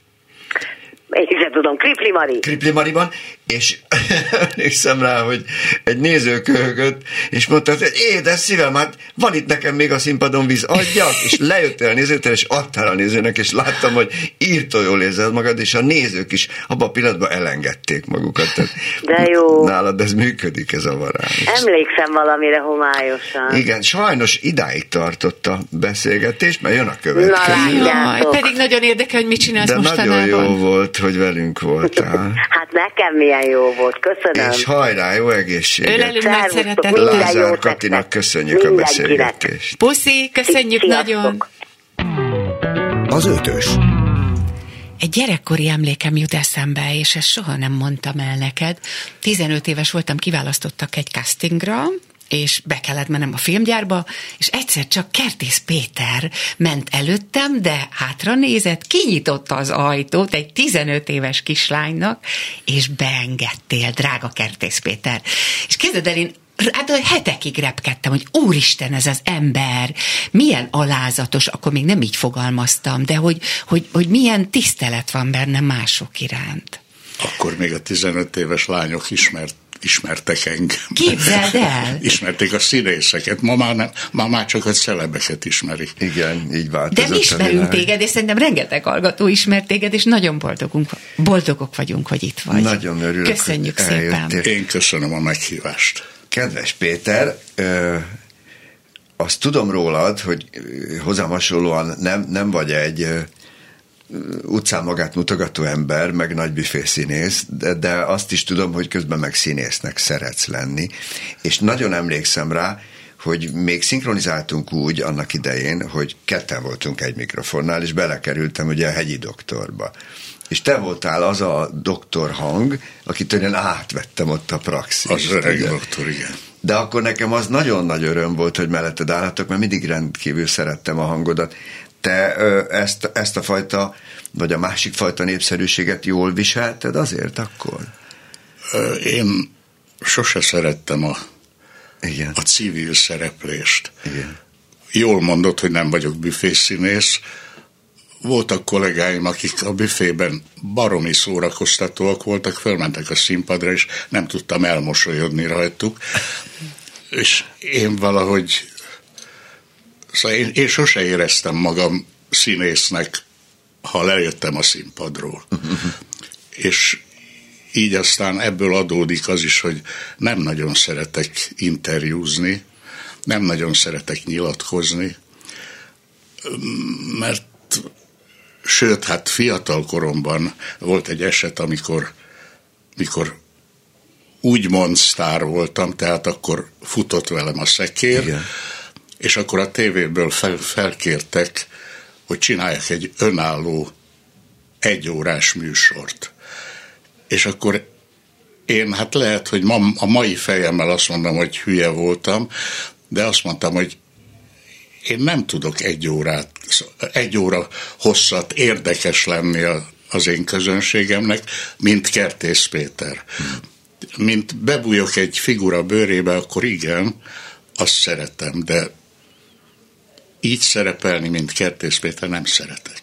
Én sem tudom, Kripli Mari. Kripli Mariban, és emlékszem rá, hogy egy néző köhögött, és mondta, hogy édes szívem, hát van itt nekem még a színpadon víz, adjak, és lejöttél a nézőtől, és adtál a nézőnek, és láttam, hogy írtó jól érzed magad, és a nézők is abban a pillanatban elengedték magukat. Tehát De jó. Nálad ez működik, ez a varázs. Emlékszem valamire homályosan. Igen, sajnos idáig tartott a beszélgetés, mert jön a következő. Na, pedig nagyon érdekel, hogy mit csinálsz De mostanában. nagyon jó volt, hogy velünk voltál. hát nekem milyen jó volt, köszönöm. És hajrá, jó egészséget. Ölelünk nagy szeretettel. Lázár Katinak köszönjük a beszélgetést. Puszi, köszönjük nagyon. Az ötös. Egy gyerekkori emlékem jut eszembe, és ezt soha nem mondtam el neked. 15 éves voltam, kiválasztottak egy castingra, és be kellett mennem a filmgyárba, és egyszer csak Kertész Péter ment előttem, de hátra nézett, kinyitotta az ajtót egy 15 éves kislánynak, és beengedtél, drága Kertész Péter. És kezded el, én hát hetekig repkedtem, hogy úristen, ez az ember, milyen alázatos, akkor még nem így fogalmaztam, de hogy, hogy, hogy milyen tisztelet van benne mások iránt. Akkor még a 15 éves lányok ismert ismertek engem. Képzeld el! Ismerték a színészeket, ma már, nem, ma már csak a celebeket ismerik. Igen, így változott De mi ismerünk téged, és szerintem rengeteg hallgató ismert téged, és nagyon boldogunk, boldogok vagyunk, hogy itt vagy. Nagyon örülök, Köszönjük szépen. Én köszönöm a meghívást. Kedves Péter, ö, azt tudom rólad, hogy hozzám hasonlóan nem, nem vagy egy utcán magát mutogató ember, meg nagy büfészínész, de, de azt is tudom, hogy közben meg színésznek szeretsz lenni. És nagyon emlékszem rá, hogy még szinkronizáltunk úgy annak idején, hogy ketten voltunk egy mikrofonnál, és belekerültem ugye a hegyi doktorba. És te voltál az a doktor hang, akitől én átvettem ott a praxist. Az öreg ugye? doktor, igen. de akkor nekem az nagyon nagy öröm volt, hogy melletted állhatok, mert mindig rendkívül szerettem a hangodat. Te ezt, ezt a fajta, vagy a másik fajta népszerűséget jól viselted azért akkor? Én sose szerettem a, Igen. a civil szereplést. Igen. Jól mondod, hogy nem vagyok büfészínész. Voltak kollégáim, akik a büfében baromi szórakoztatóak voltak, fölmentek a színpadra, és nem tudtam elmosolyodni rajtuk. És én valahogy Szóval én, én sose éreztem magam színésznek, ha lejöttem a színpadról. És így aztán ebből adódik az is, hogy nem nagyon szeretek interjúzni, nem nagyon szeretek nyilatkozni, mert sőt, hát fiatal koromban volt egy eset, amikor mikor úgymond sztár voltam, tehát akkor futott velem a szekér, Igen. És akkor a tévéből fel, felkértek, hogy csináljak egy önálló egyórás műsort. És akkor én hát lehet, hogy ma, a mai fejemmel azt mondom, hogy hülye voltam, de azt mondtam, hogy én nem tudok egy órát, egy óra hosszat érdekes lenni az én közönségemnek, mint Kertész Péter. Mint bebújok egy figura bőrébe, akkor igen, azt szeretem, de így szerepelni, mint Kertész Péter nem szeretek.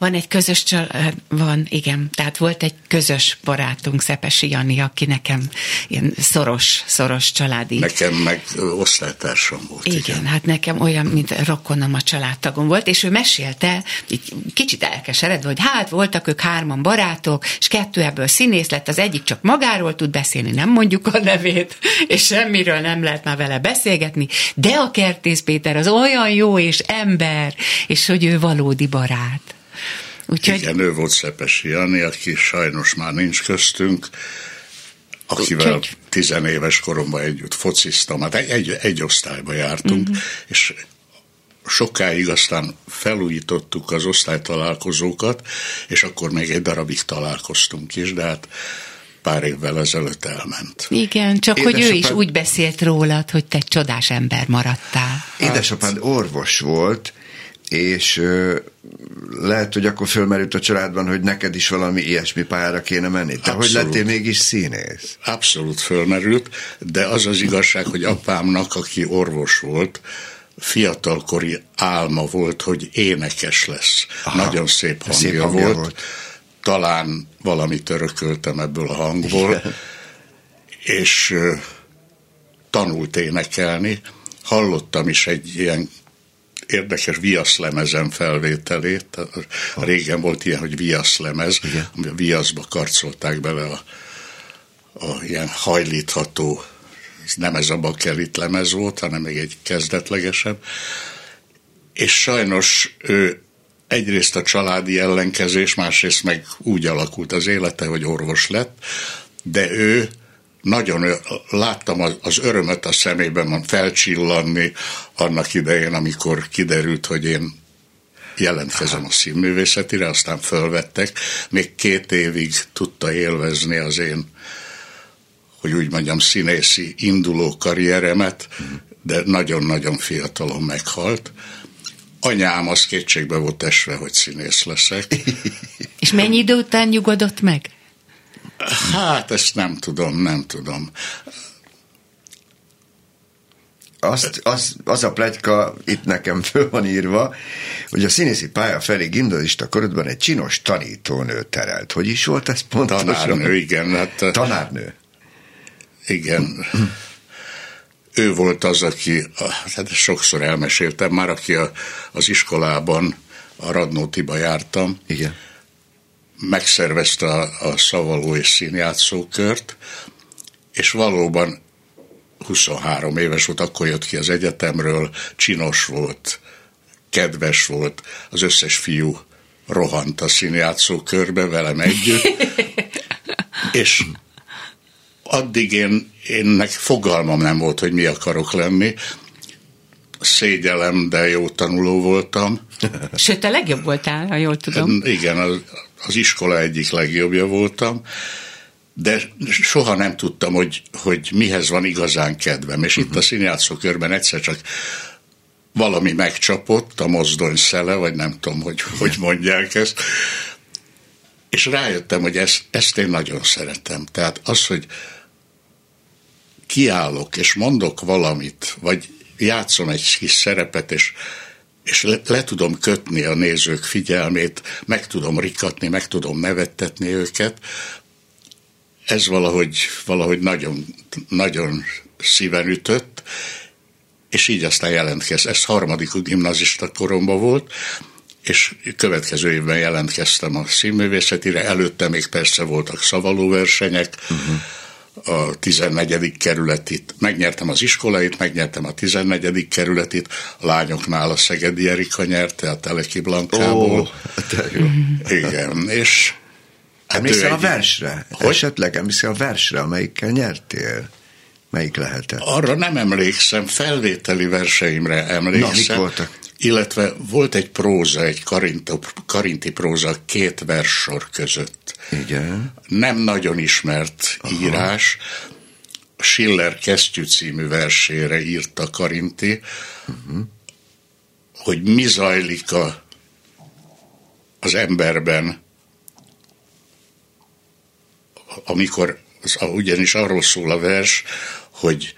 Van egy közös család, van, igen, tehát volt egy közös barátunk, Szepesi Jani, aki nekem ilyen szoros, szoros családi. Nekem meg osztálytársam volt. Igen, igen, hát nekem olyan, mint rokonom a családtagom volt, és ő mesélte, így kicsit elkeseredve, hogy hát voltak ők hárman barátok, és kettő ebből színész lett, az egyik csak magáról tud beszélni, nem mondjuk a nevét, és semmiről nem lehet már vele beszélgetni, de a Kertész Péter az olyan jó és ember, és hogy ő valódi barát. Úgyhogy... Igen, ő volt Szepesi Jani, aki sajnos már nincs köztünk, akivel Úgyhogy... tizenéves koromban együtt fociztam, hát egy, egy, egy osztályba jártunk, uh-huh. és sokáig aztán felújítottuk az osztálytalálkozókat, és akkor még egy darabig találkoztunk is, de hát pár évvel ezelőtt elment. Igen, csak Édesapád... hogy ő is úgy beszélt rólad, hogy te csodás ember maradtál. Édesapád orvos volt, és lehet, hogy akkor fölmerült a családban, hogy neked is valami ilyesmi pályára kéne menni. Te Abszolút. hogy lettél mégis színész? Abszolút fölmerült, de az az igazság, hogy apámnak, aki orvos volt, fiatalkori álma volt, hogy énekes lesz. Aha, Nagyon szép hangja, szép hangja volt. volt. Talán valamit örököltem ebből a hangból, Igen. és tanult énekelni. Hallottam is egy ilyen érdekes viaszlemezen felvételét. Régen volt ilyen, hogy viaszlemez, ami a viaszba karcolták bele a, a ilyen hajlítható, nem ez a bakelit lemez volt, hanem még egy kezdetlegesebb. És sajnos ő egyrészt a családi ellenkezés, másrészt meg úgy alakult az élete, hogy orvos lett, de ő nagyon láttam az örömöt a szemében felcsillanni annak idején, amikor kiderült, hogy én jelentkezem a színművészetire, aztán fölvettek. Még két évig tudta élvezni az én, hogy úgy mondjam, színészi induló karrieremet, de nagyon-nagyon fiatalon meghalt. Anyám az kétségbe volt esve, hogy színész leszek. És mennyi idő után nyugodott meg? Hát ezt nem tudom, nem tudom. Azt, az, az a plegyka, itt nekem föl van írva, hogy a színészi pálya felé gimnazista korodban egy csinos tanítónő terelt. Hogy is volt ez pontosan? Tanárnő, igen. Hát, Tanárnő. Igen. ő volt az, aki, hát sokszor elmeséltem már, aki a, az iskolában, a Radnótiba jártam. Igen megszervezte a, a szavaló és színjátszókört, és valóban 23 éves volt, akkor jött ki az egyetemről, csinos volt, kedves volt, az összes fiú rohant a színjátszókörbe velem együtt, és addig én, énnek fogalmam nem volt, hogy mi akarok lenni, szégyelem, de jó tanuló voltam. Sőt, a legjobb voltál, ha jól tudom. Igen, az, az iskola egyik legjobbja voltam, de soha nem tudtam, hogy, hogy mihez van igazán kedvem. És uh-huh. itt a színjátszókörben egyszer csak valami megcsapott, a mozdony szele, vagy nem tudom, hogy hogy mondják ezt, és rájöttem, hogy ezt, ezt én nagyon szeretem. Tehát az, hogy kiállok, és mondok valamit, vagy játszom egy kis szerepet, és, és le, le tudom kötni a nézők figyelmét, meg tudom rikatni, meg tudom nevettetni őket, ez valahogy, valahogy nagyon, nagyon szíven ütött, és így aztán jelentkez. Ez harmadik gimnazista koromban volt, és következő évben jelentkeztem a színművészetire, előtte még persze voltak szavalóversenyek, uh-huh a 14. kerületit. Megnyertem az iskolait, megnyertem a 14. kerületit, a lányoknál a Szegedi Erika nyerte a Teleki Blankából. Oh, Igen, és Hát emlékszel a versre? Hogy? Esetleg emlékszel a versre, amelyikkel nyertél? Melyik lehetett? Arra nem emlékszem, felvételi verseimre emlékszem. Na, mik voltak? Illetve volt egy próza, egy karinti, karinti próza két verssor között. Igen. Nem nagyon ismert Aha. írás. Schiller Kesztyű című versére írta Karinti, uh-huh. hogy mi zajlik a, az emberben, amikor, ugyanis arról szól a vers, hogy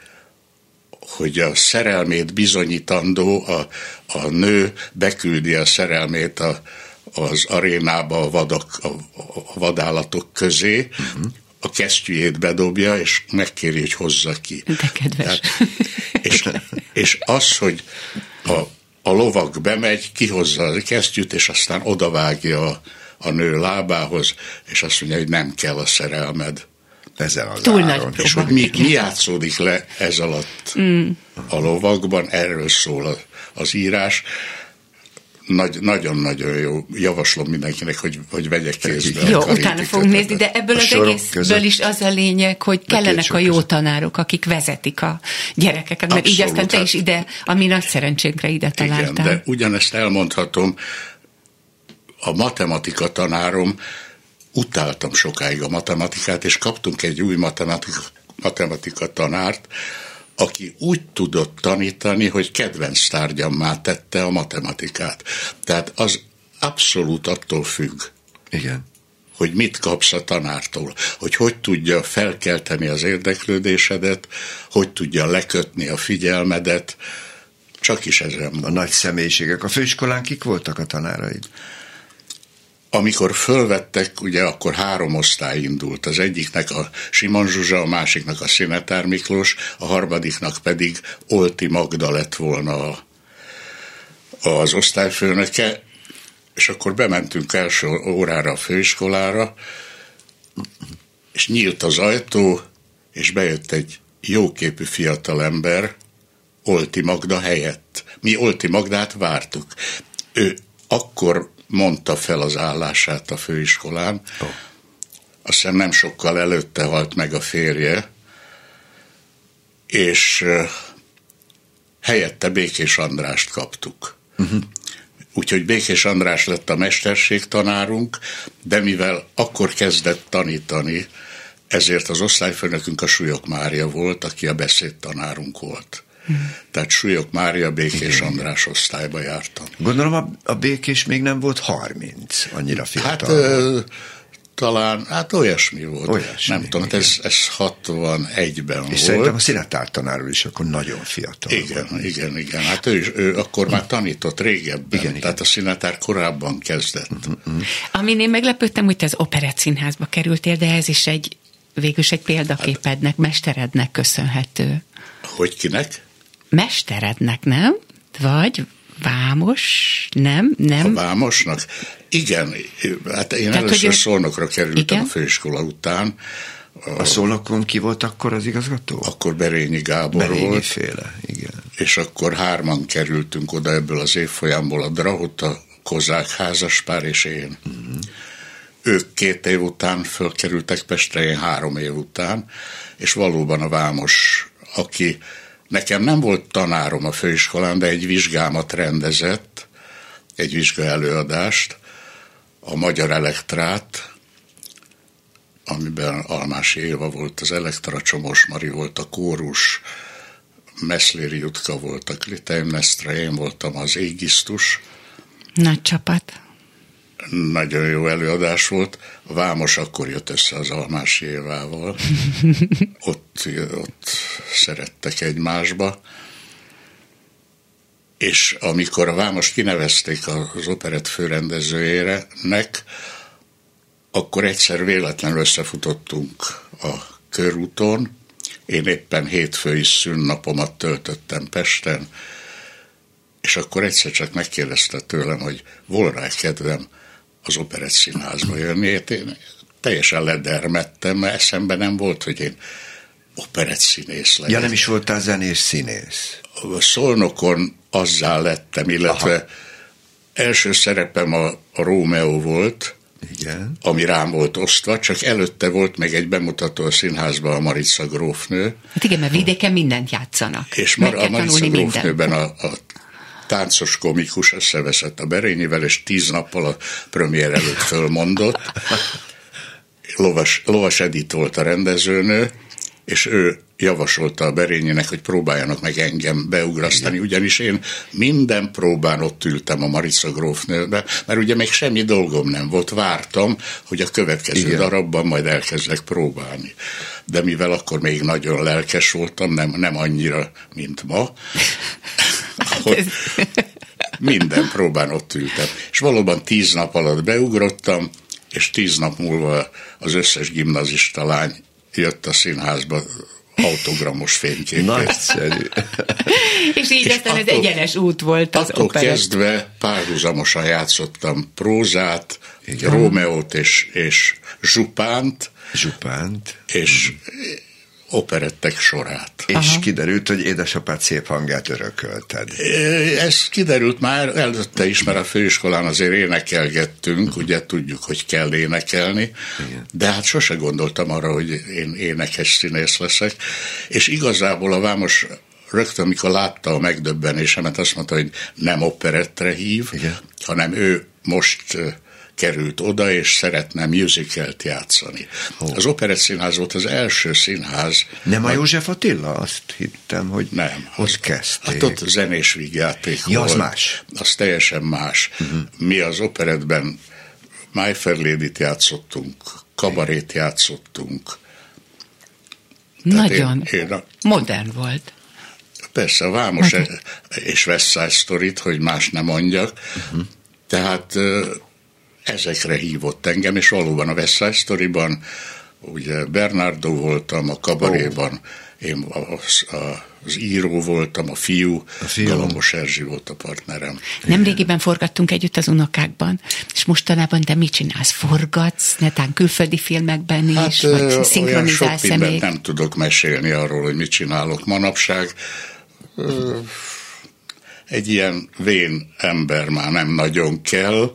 hogy a szerelmét bizonyítandó, a, a nő beküldi a szerelmét a, az arénába a, vadak, a, a vadállatok közé, uh-huh. a kesztyűjét bedobja, és megkéri, hogy hozza ki. De kedves. Tehát, és, és az, hogy a, a lovak bemegy, kihozza a kesztyűt, és aztán odavágja a, a nő lábához, és azt mondja, hogy nem kell a szerelmed ezzel az Túl áron. Nagy és hogy mi, mi játszódik le ez alatt mm. a lovakban, erről szól az, az írás. Nagy, nagyon-nagyon jó. Javaslom mindenkinek, hogy, hogy vegyek kézbe. Jó, utána fogunk nézni, de ebből az egészből között. is az a lényeg, hogy kellenek a jó között. tanárok, akik vezetik a gyerekeket, mert Abszolút, így aztán te is ide, ami nagy szerencsénkre ide találtál. Igen, de ugyanezt elmondhatom, a matematika tanárom utáltam sokáig a matematikát, és kaptunk egy új matematika, matematika tanárt, aki úgy tudott tanítani, hogy kedvenc tárgyammá tette a matematikát. Tehát az abszolút attól függ. Igen. Hogy mit kapsz a tanártól, hogy hogy tudja felkelteni az érdeklődésedet, hogy tudja lekötni a figyelmedet, csak is ezen. A nagy személyiségek. A főiskolán kik voltak a tanáraid? Amikor fölvettek, ugye akkor három osztály indult. Az egyiknek a Simon Zsuzsa, a másiknak a Szinetár Miklós, a harmadiknak pedig Olti Magda lett volna az osztályfőnöke, és akkor bementünk első órára a főiskolára, és nyílt az ajtó, és bejött egy jóképű fiatal ember, Olti Magda helyett. Mi Olti Magdát vártuk. Ő akkor mondta fel az állását a főiskolán. Oh. Azt hiszem nem sokkal előtte halt meg a férje, és helyette Békés Andrást kaptuk. Uh-huh. Úgyhogy Békés András lett a mesterségtanárunk, de mivel akkor kezdett tanítani, ezért az osztályfőnökünk a Súlyok Mária volt, aki a beszédtanárunk volt. Tehát Súlyok Mária Békés Igen. András osztályba jártam. Gondolom a, a Békés még nem volt 30, annyira fiatal. Hát ö, talán, hát olyasmi volt. Olyasmi, nem tudom, ez, ez 61-ben volt. És szerintem a színetár tanárul is akkor nagyon fiatal Igen, volt. igen, igen. Hát ő, is, ő akkor már tanított régebben, igen, tehát igen. a színetár korábban kezdett. Uh-huh. Amin én meglepődtem, hogy te az operett színházba kerültél, de ez is egy végülis egy példaképednek, mesterednek köszönhető. Hogy kinek? Mesterednek, nem? Vagy Vámos, nem? nem? A Vámosnak? Igen, hát én Tehát, először hogy Szolnokra kerültem igen? a főiskola után. A Szolnokon ki volt akkor az igazgató? Akkor Berényi Gábor Berényi volt. féle, igen. És akkor hárman kerültünk oda ebből az évfolyamból, a Drahot, a Kozák házaspár és én. Uh-huh. Ők két év után fölkerültek Pestre, én három év után, és valóban a Vámos, aki Nekem nem volt tanárom a főiskolán, de egy vizsgámat rendezett, egy vizsga előadást, a Magyar Elektrát, amiben Almási Éva volt, az Elektra Csomos Mari volt, a kórus, Meszléri Jutka volt, a Kliteimnestra, én voltam az égisztus. Nagy csapat. Nagyon jó előadás volt. A Vámos akkor jött össze az Almási Évával. ott, ott szerettek egymásba. És amikor a Vámos kinevezték az operett főrendezőjére, nek, akkor egyszer véletlenül összefutottunk a körúton, én éppen hétfői szünnapomat töltöttem Pesten, és akkor egyszer csak megkérdezte tőlem, hogy volna kedvem az operett színházba jönni. Én teljesen ledermettem, mert eszembe nem volt, hogy én operett színész legyek. Ja, nem is voltál zenés színész? A Szolnokon azzá lettem, illetve Aha. első szerepem a, a Rómeó volt, igen. ami rám volt osztva, csak előtte volt meg egy bemutató a színházban a Marica grófnő. Hát igen, mert vidéken mindent játszanak. És mar, a Marica grófnőben a, a táncos komikus összeveszett a Berényivel, és tíz nappal a premier előtt fölmondott. Lovas, Lovas Edith volt a rendezőnő, és ő javasolta a Berényének, hogy próbáljanak meg engem beugrasztani, ugyanis én minden próbán ott ültem a Marica grófnőbe, mert ugye még semmi dolgom nem volt, vártam, hogy a következő Igen. darabban majd elkezdek próbálni. De mivel akkor még nagyon lelkes voltam, nem, nem annyira, mint ma, hogy minden próbán ott ültem. És valóban tíz nap alatt beugrottam, és tíz nap múlva az összes gimnazista lány jött a színházba autogramos fényképét. Nagyszerű. és így és aztán ez egyenes út volt az Attól operett. kezdve párhuzamosan játszottam prózát, Igen. Rómeót és, és Zsupánt. Zsupánt. És operettek sorát. És Aha. kiderült, hogy édesapád szép hangját örökölted. Ez kiderült már előtte is, mert a főiskolán azért énekelgettünk, ugye tudjuk, hogy kell énekelni, Igen. de hát sose gondoltam arra, hogy én énekes színész leszek, és igazából a Vámos rögtön, amikor látta a megdöbbenésemet, azt mondta, hogy nem operettre hív, Igen. hanem ő most került oda, és szeretne musicalt játszani. Oh. Az Operett Színház volt az első színház. Nem a József Attila? Azt hittem, hogy nem, ott az, kezdték. Hát ott zenés vígjáték ja, volt. az más. Az teljesen más. Uh-huh. Mi az operetben My Fair Lady-t játszottunk, kabarét játszottunk. Nagyon én, én a, modern volt. Persze, a Vámos Modern. és West Side Story-t, hogy más nem mondjak. Uh-huh. Tehát ezekre hívott engem, és valóban a West Side Story-ban, ugye Bernardo voltam, a kabaréban, oh. én az, az író voltam, a fiú, a fiú. Galambos Erzsi volt a partnerem. Nemrégiben forgattunk együtt az unokákban, és mostanában te mit csinálsz? Forgatsz, netán külföldi filmekben is, hát, vagy szinkronizálsz sok nem tudok mesélni arról, hogy mit csinálok manapság. Egy ilyen vén ember már nem nagyon kell,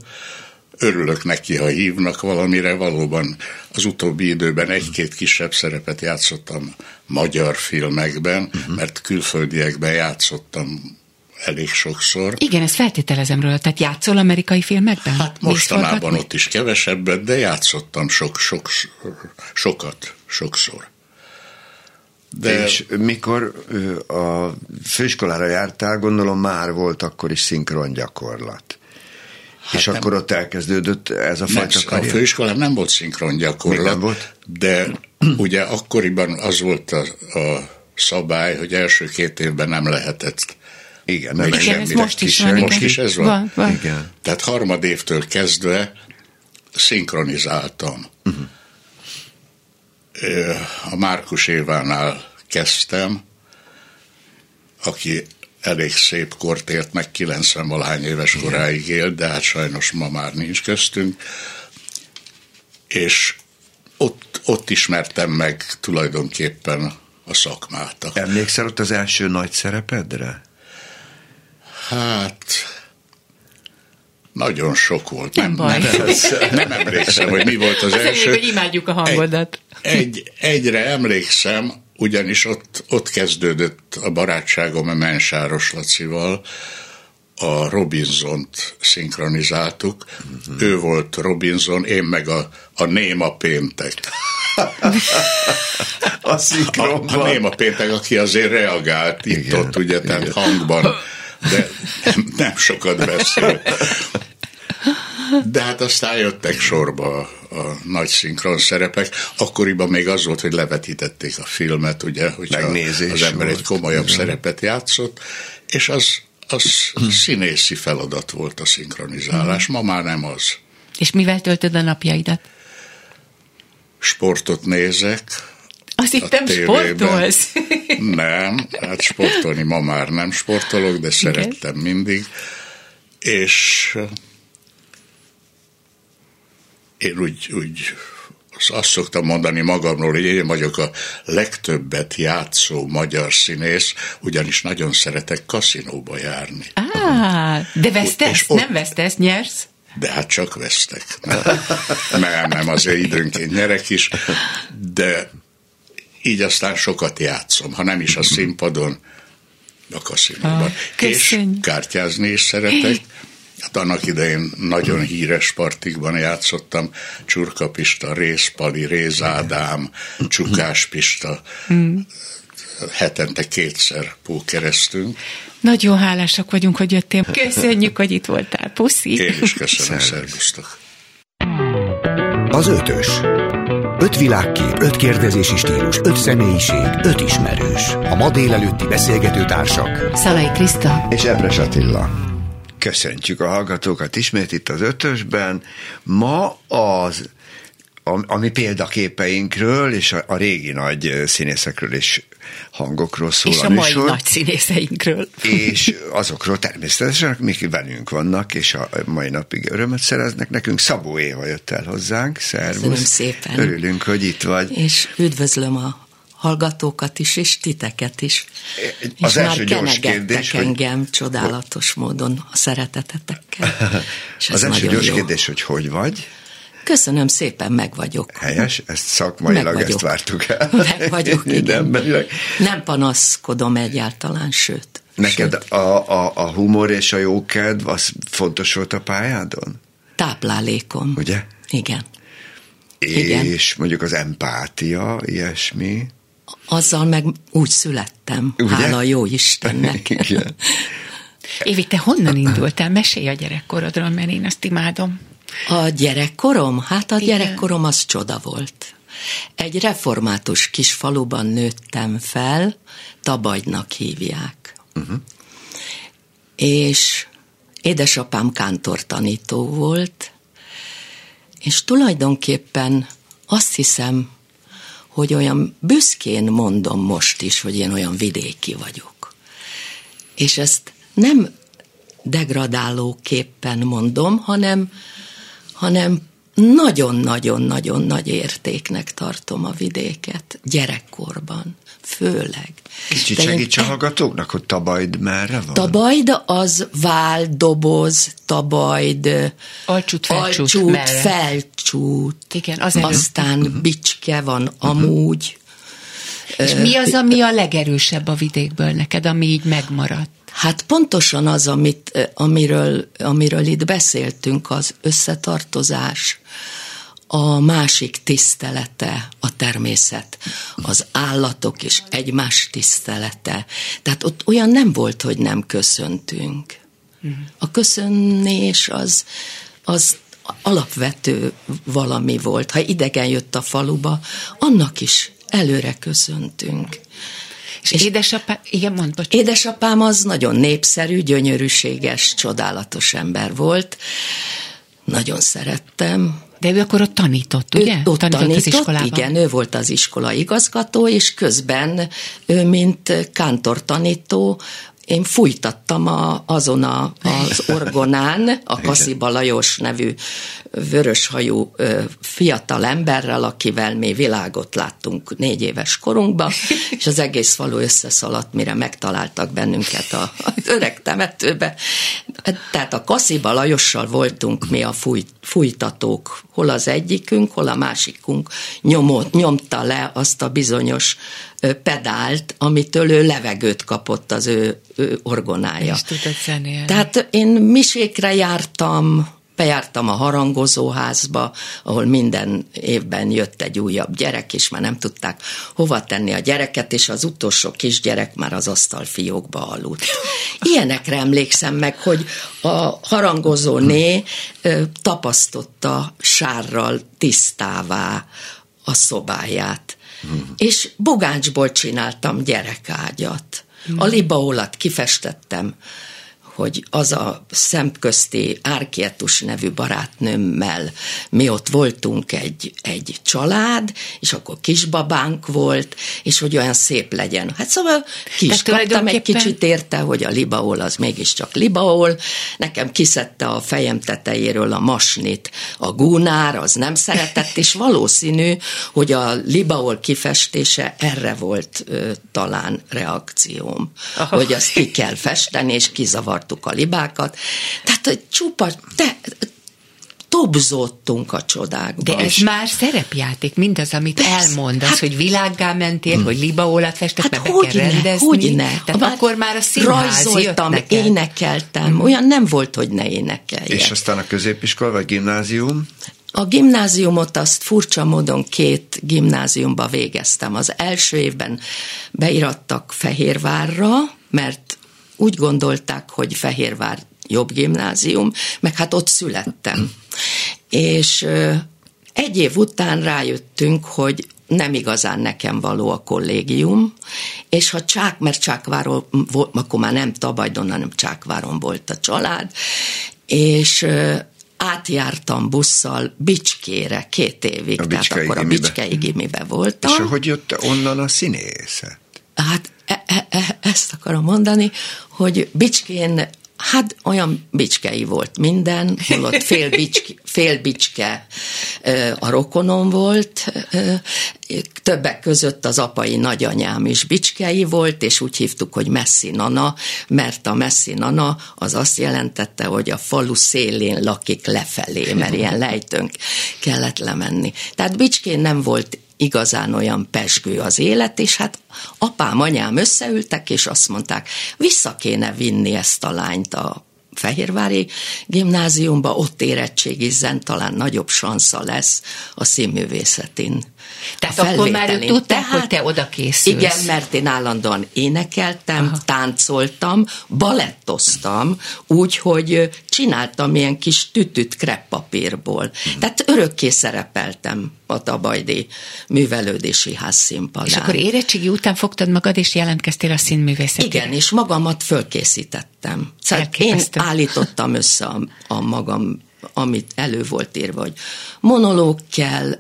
örülök neki, ha hívnak valamire, valóban az utóbbi időben egy-két kisebb szerepet játszottam magyar filmekben, uh-huh. mert külföldiekben játszottam elég sokszor. Igen, ezt feltételezem róla, tehát játszol amerikai filmekben? Hát mostanában ott is kevesebbet, de játszottam sok, sok, sokat, sokszor. De... És mikor a főiskolára jártál, gondolom már volt akkor is szinkron gyakorlat. Hát és nem. akkor ott elkezdődött ez a fajta nem, A főiskolán nem volt szinkron gyakorlat, nem volt? de ugye akkoriban az volt a, a szabály, hogy első két évben nem lehetett igen, nem igen, ez most is van. Most is ez van? van, van. Igen. Tehát harmad évtől kezdve szinkronizáltam. Uh-huh. A Márkus Évánál kezdtem, aki elég szép kort élt, meg 90 valahány éves Igen. koráig élt, de hát sajnos ma már nincs köztünk. És ott, ott ismertem meg tulajdonképpen a szakmát. Emlékszel ott az első nagy szerepedre? Hát nagyon sok volt. Nem, nem baj. Nem, nem emlékszem, hogy mi volt az, az első. hogy imádjuk a hangodat. Egy, egy, egyre emlékszem, ugyanis ott, ott kezdődött a barátságom a Mensáros Lacival, a Robinson-t szinkronizáltuk. Uh-huh. Ő volt Robinson, én meg a, a Néma Péntek. a szinkronban. A, a néma péntek, aki azért reagált itt-ott, ugye, tehát hangban, de nem, nem sokat beszél. De hát aztán jöttek sorba a, nagy szinkron szerepek. Akkoriban még az volt, hogy levetítették a filmet, ugye, hogy az ember volt. egy komolyabb szerepet játszott, és az, az színészi feladat volt a szinkronizálás. Ma már nem az. És mivel töltöd a napjaidat? Sportot nézek, azt hittem sportolsz. Nem, hát sportolni ma már nem sportolok, de szerettem Igen. mindig. És én úgy, úgy azt szoktam mondani magamról, hogy én vagyok a legtöbbet játszó magyar színész, ugyanis nagyon szeretek kaszinóba járni. Á, de vesztesz? Ott, nem vesztesz, nyersz? De hát csak vesztek. Nem, nem, azért időnként nyerek is, de így aztán sokat játszom, ha nem is a színpadon, a kaszinóban. Ah, és kártyázni is szeretek. Hát annak idején nagyon híres partikban játszottam, Csurka Pista, Részpali, Rézádám, Csukás Pista. Mm. Hetente kétszer pókereztünk. Nagyon hálásak vagyunk, hogy jöttél. Köszönjük, hogy itt voltál. Puszi. Én is köszönöm, szervusztok. Az ötös. Öt világkép, öt kérdezési stílus, öt személyiség, öt ismerős. A ma délelőtti beszélgető társak. Szalai Kriszta. És Ebres Attila. Köszöntjük a hallgatókat ismét itt az ötösben. Ma az a, a mi példaképeinkről és a, a régi nagy színészekről és hangokról szól És a mai műsor, nagy színészeinkről. És azokról természetesen, akik velünk vannak, és a mai napig örömet szereznek nekünk. Szabó Éva jött el hozzánk, szervusz. Köszönöm szépen. Örülünk, hogy itt vagy. És üdvözlöm a hallgatókat is, és titeket is. Az és első már gyors kérdés, engem hogy... csodálatos módon a szeretetetekkel. És az első gyors jó. kérdés, hogy hogy vagy? Köszönöm szépen, meg vagyok. Helyes, ezt szakmailag meg ezt vártuk el. Meg vagyok, igen. Nem panaszkodom egyáltalán, sőt. Neked sőt. A, a, a humor és a jókedv, az fontos volt a pályádon? Táplálékom. Ugye? Igen. És Igen. mondjuk az empátia, ilyesmi? Azzal meg úgy születtem, Ugye? hála jó Istennek. Igen. Évi, te honnan indultál? Mesélj a gyerekkorodról, mert én azt imádom. A gyerekkorom? Hát a Igen. gyerekkorom az csoda volt. Egy református kis faluban nőttem fel, Tabagynak hívják. Uh-huh. És édesapám kántortanító volt, és tulajdonképpen azt hiszem, hogy olyan büszkén mondom most is, hogy én olyan vidéki vagyok. És ezt nem degradálóképpen mondom, hanem, hanem nagyon-nagyon-nagyon nagy értéknek tartom a vidéket gyerekkorban, főleg. Kicsit segíts a hallgatóknak, hogy Tabajd merre van? Tabajd az vál, doboz, Tabajd, alcsút, felcsút, alcsút, felcsút Igen, az aztán uh-huh. bicske van uh-huh. amúgy. És mi az, ami a legerősebb a vidékből neked, ami így megmaradt? Hát pontosan az, amit, amiről, amiről itt beszéltünk, az összetartozás, a másik tisztelete, a természet, az állatok és egymás tisztelete. Tehát ott olyan nem volt, hogy nem köszöntünk. A köszönés az, az alapvető valami volt. Ha idegen jött a faluba, annak is előre köszöntünk. És, és édesapám, igen, mond, bocsánat. Édesapám az nagyon népszerű, gyönyörűséges, csodálatos ember volt. Nagyon szerettem. De ő akkor ott tanított, ugye? Ő ott tanított, tanított az iskolában. igen, ő volt az iskola igazgató, és közben ő, mint kántor tanító, én fújtattam a, azon a, az orgonán, a Kasziba Lajos nevű vöröshajú fiatal emberrel, akivel mi világot láttunk négy éves korunkban, és az egész falu összeszaladt, mire megtaláltak bennünket a, az öreg temetőbe. Tehát a Kasziba Lajossal voltunk mi a fúj, fújtatók, hol az egyikünk, hol a másikunk nyomott, nyomta le azt a bizonyos pedált, amitől ő levegőt kapott az ő, ő orgonája. És tudod Tehát én misékre jártam, bejártam a harangozóházba, ahol minden évben jött egy újabb gyerek, és már nem tudták hova tenni a gyereket, és az utolsó kisgyerek már az asztalfiókba aludt. Ilyenekre emlékszem meg, hogy a harangozó né tapasztotta sárral tisztává a szobáját. És bogáncsból csináltam gyerekágyat. A libaolat kifestettem hogy az a szemközti Árkietus nevű barátnőmmel mi ott voltunk egy, egy család, és akkor kisbabánk volt, és hogy olyan szép legyen. Hát szóval kis kaptam egy kicsit érte, hogy a libaol az mégiscsak libaol. Nekem kiszedte a fejem tetejéről a masnit. A gúnár az nem szeretett, és valószínű, hogy a libaol kifestése erre volt ö, talán reakcióm, Aha. hogy azt ki kell festeni, és kizavart kiraktuk a libákat. Tehát, hogy csupa, te, tobzottunk a csodákban. De ez már szerepjáték, mindaz, amit Persze, elmondasz, hát, hogy világgá mentél, hmm. hogy libaólat festett, hát mert be kell rendezni. Hogy ne, Tehát már akkor már a színház rajzoltam, énekeltem, hmm. olyan nem volt, hogy ne énekelje. És aztán a középiskola vagy gimnázium? A gimnáziumot azt furcsa módon két gimnáziumba végeztem. Az első évben beirattak Fehérvárra, mert úgy gondolták, hogy Fehérvár jobb gimnázium, meg hát ott születtem. És egy év után rájöttünk, hogy nem igazán nekem való a kollégium, és ha Csák, mert Csákváron, akkor már nem Tabajdon, hanem Csákváron volt a család, és átjártam busszal Bicskére két évig, a tehát akkor a Bicskei gimibe voltam. És hogy jött onnan a színészet? Hát e, e, ezt akarom mondani, hogy Bicskén Hát olyan bicskei volt minden, holott fél, bicske, fél bicske a rokonom volt, többek között az apai nagyanyám is bicskei volt, és úgy hívtuk, hogy Messzi Nana, mert a Messzi Nana az azt jelentette, hogy a falu szélén lakik lefelé, mert ilyen lejtőnk kellett lemenni. Tehát Bicskén nem volt igazán olyan pesgő az élet, és hát apám, anyám összeültek, és azt mondták, vissza kéne vinni ezt a lányt a Fehérvári gimnáziumba, ott érettségizzen, talán nagyobb sansza lesz a színművészetén. Tehát akkor már ők tudták, Tehát, hogy te oda készülsz. Igen, mert én állandóan énekeltem, Aha. táncoltam, balettoztam, úgy, hogy csináltam ilyen kis tütüt kreppapírból. Hmm. Tehát örökké szerepeltem a Tabajdi művelődési ház színpadán. És akkor érettségi után fogtad magad, és jelentkeztél a színművészetére? Igen, és magamat fölkészítettem. Szóval én állítottam össze a, a magam amit elő volt írva, hogy monológ kell,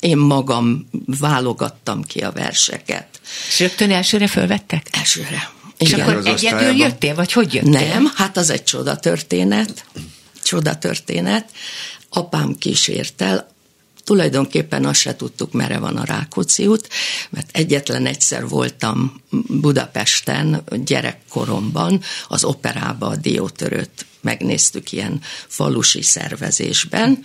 én magam válogattam ki a verseket. És rögtön elsőre fölvettek? Elsőre. És Igen. akkor egyedül jöttél, vagy hogy jöttél? Nem, hát az egy csoda történet. Csoda történet. Apám kísért el, tulajdonképpen azt se tudtuk, merre van a Rákóczi út, mert egyetlen egyszer voltam Budapesten gyerekkoromban, az operába a diótörőt megnéztük ilyen falusi szervezésben,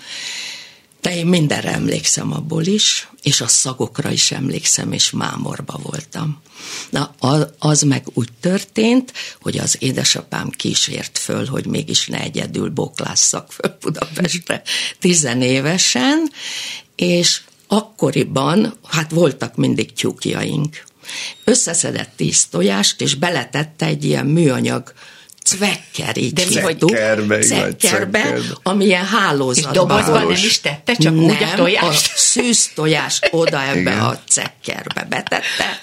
de én mindenre emlékszem abból is, és a szagokra is emlékszem, és mámorba voltam. Na, az meg úgy történt, hogy az édesapám kísért föl, hogy mégis ne egyedül boklásszak föl Budapestre tizenévesen, és akkoriban, hát voltak mindig tyúkjaink. Összeszedett tíz tojást, és beletette egy ilyen műanyag cvekker, így De mi cekkerbe, cekkerbe, amilyen hálózatban. És dobozban nem is tette, csak nem, úgy a tojást? a szűz tojást oda ebbe Igen. a cekkerbe betette.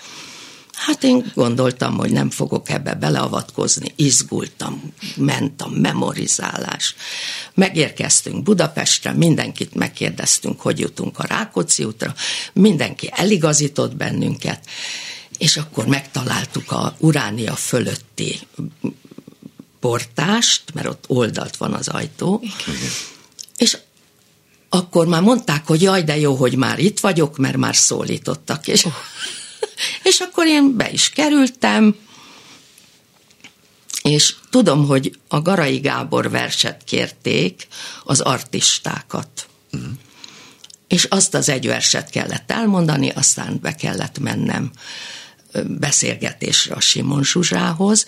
Hát én gondoltam, hogy nem fogok ebbe beleavatkozni, izgultam, ment a memorizálás. Megérkeztünk Budapestre, mindenkit megkérdeztünk, hogy jutunk a Rákóczi útra, mindenki eligazított bennünket, és akkor megtaláltuk a Uránia fölötti portást, mert ott oldalt van az ajtó, Igen. és akkor már mondták, hogy jaj, de jó, hogy már itt vagyok, mert már szólítottak, és, és akkor én be is kerültem, és tudom, hogy a Garai Gábor verset kérték az artistákat. Mm. És azt az egy verset kellett elmondani, aztán be kellett mennem beszélgetésre a Simon Zsuzsához,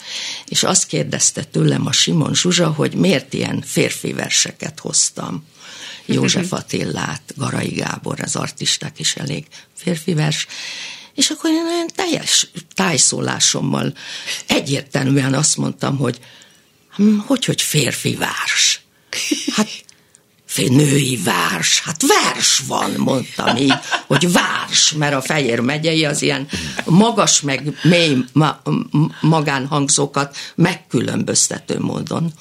és azt kérdezte tőlem a Simon Zsuzsa, hogy miért ilyen férfi verseket hoztam. József Attillát, Garai Gábor, az artisták is elég férfi vers, és akkor én olyan teljes tájszólásommal egyértelműen azt mondtam, hogy hm, hogy, hogy férfi várs. Hát női várs, hát vers van, mondtam így, hogy várs, mert a Fejér megyei az ilyen magas meg mély ma, magánhangzókat megkülönböztető módon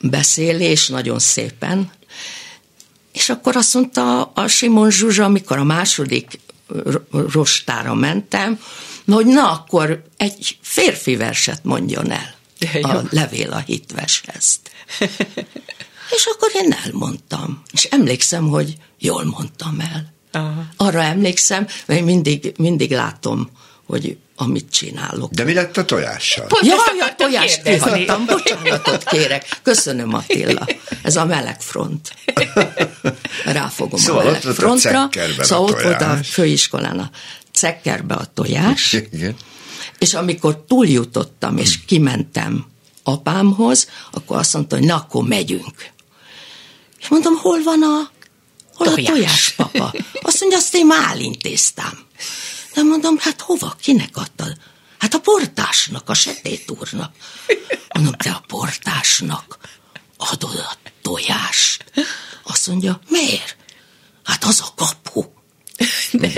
beszél, és nagyon szépen. És akkor azt mondta a Simon Zsuzsa, amikor a második rostára mentem, hogy na akkor egy férfi verset mondjon el a levél a hitveshez. És akkor én elmondtam. És emlékszem, hogy jól mondtam el. Aha. Arra emlékszem, mert mindig, mindig látom, hogy amit csinálok. De mi lett a tojással? Pont Jaj, a tojást kihagytam, bocsánatot kérek. Köszönöm Attila. Ez a meleg front. Ráfogom szóval a meleg frontra. Szóval ott volt a főiskolán a cekkerbe a tojás. Igen. És amikor túljutottam, és kimentem apámhoz, akkor azt mondta, hogy na, akkor megyünk. És mondom, hol van a, hol tojás. a tojás, papa? Azt mondja, azt én már elintéztem. De mondom, hát hova, kinek adtad? Hát a portásnak, a sötét úrnak. Mondom, te a portásnak adod a tojást? Azt mondja, miért? Hát az a kapu. De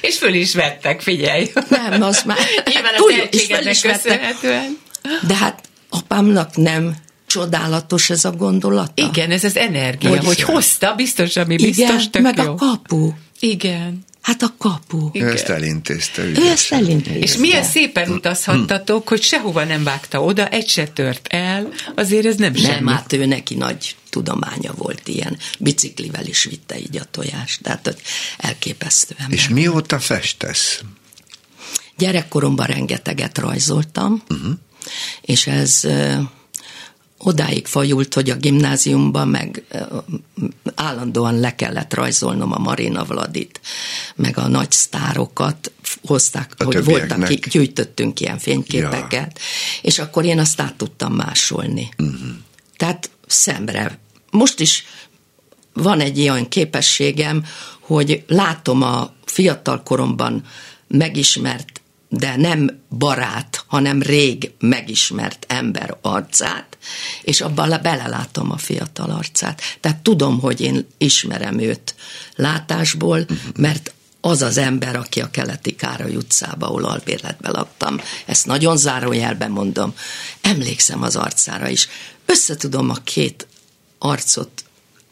És föl is vettek, figyelj. Nem, az már... Nyilván a tehetségednek köszönhetően. De hát apámnak nem csodálatos ez a gondolata. Igen, ez az energia, hogy, hogy hozta, biztos, ami biztos, Igen, meg jó. a kapu. Igen. Hát a kapu. Igen. Ő ezt elintézte. Ő ezt elintézte. És milyen szépen utazhattatok, hogy sehova nem vágta oda, egy se tört el, azért ez nem, nem semmi. Nem, hát ő neki nagy tudománya volt ilyen. Biciklivel is vitte így a tojást, tehát elképesztően. És mióta festesz? Gyerekkoromban rengeteget rajzoltam, uh-huh. és ez odáig fajult, hogy a gimnáziumban meg állandóan le kellett rajzolnom a Marina Vladit, meg a nagy sztárokat hozták, a hogy voltak, akik gyűjtöttünk ilyen fényképeket, ja. és akkor én azt át tudtam másolni. Uh-huh. Tehát szemre. Most is van egy ilyen képességem, hogy látom a fiatal koromban megismert de nem barát, hanem rég megismert ember arcát, és abban belelátom a fiatal arcát. Tehát tudom, hogy én ismerem őt látásból, mert az az ember, aki a keleti Károly utcába, ahol albérletbe laktam, ezt nagyon zárójelben mondom, emlékszem az arcára is. Összetudom a két arcot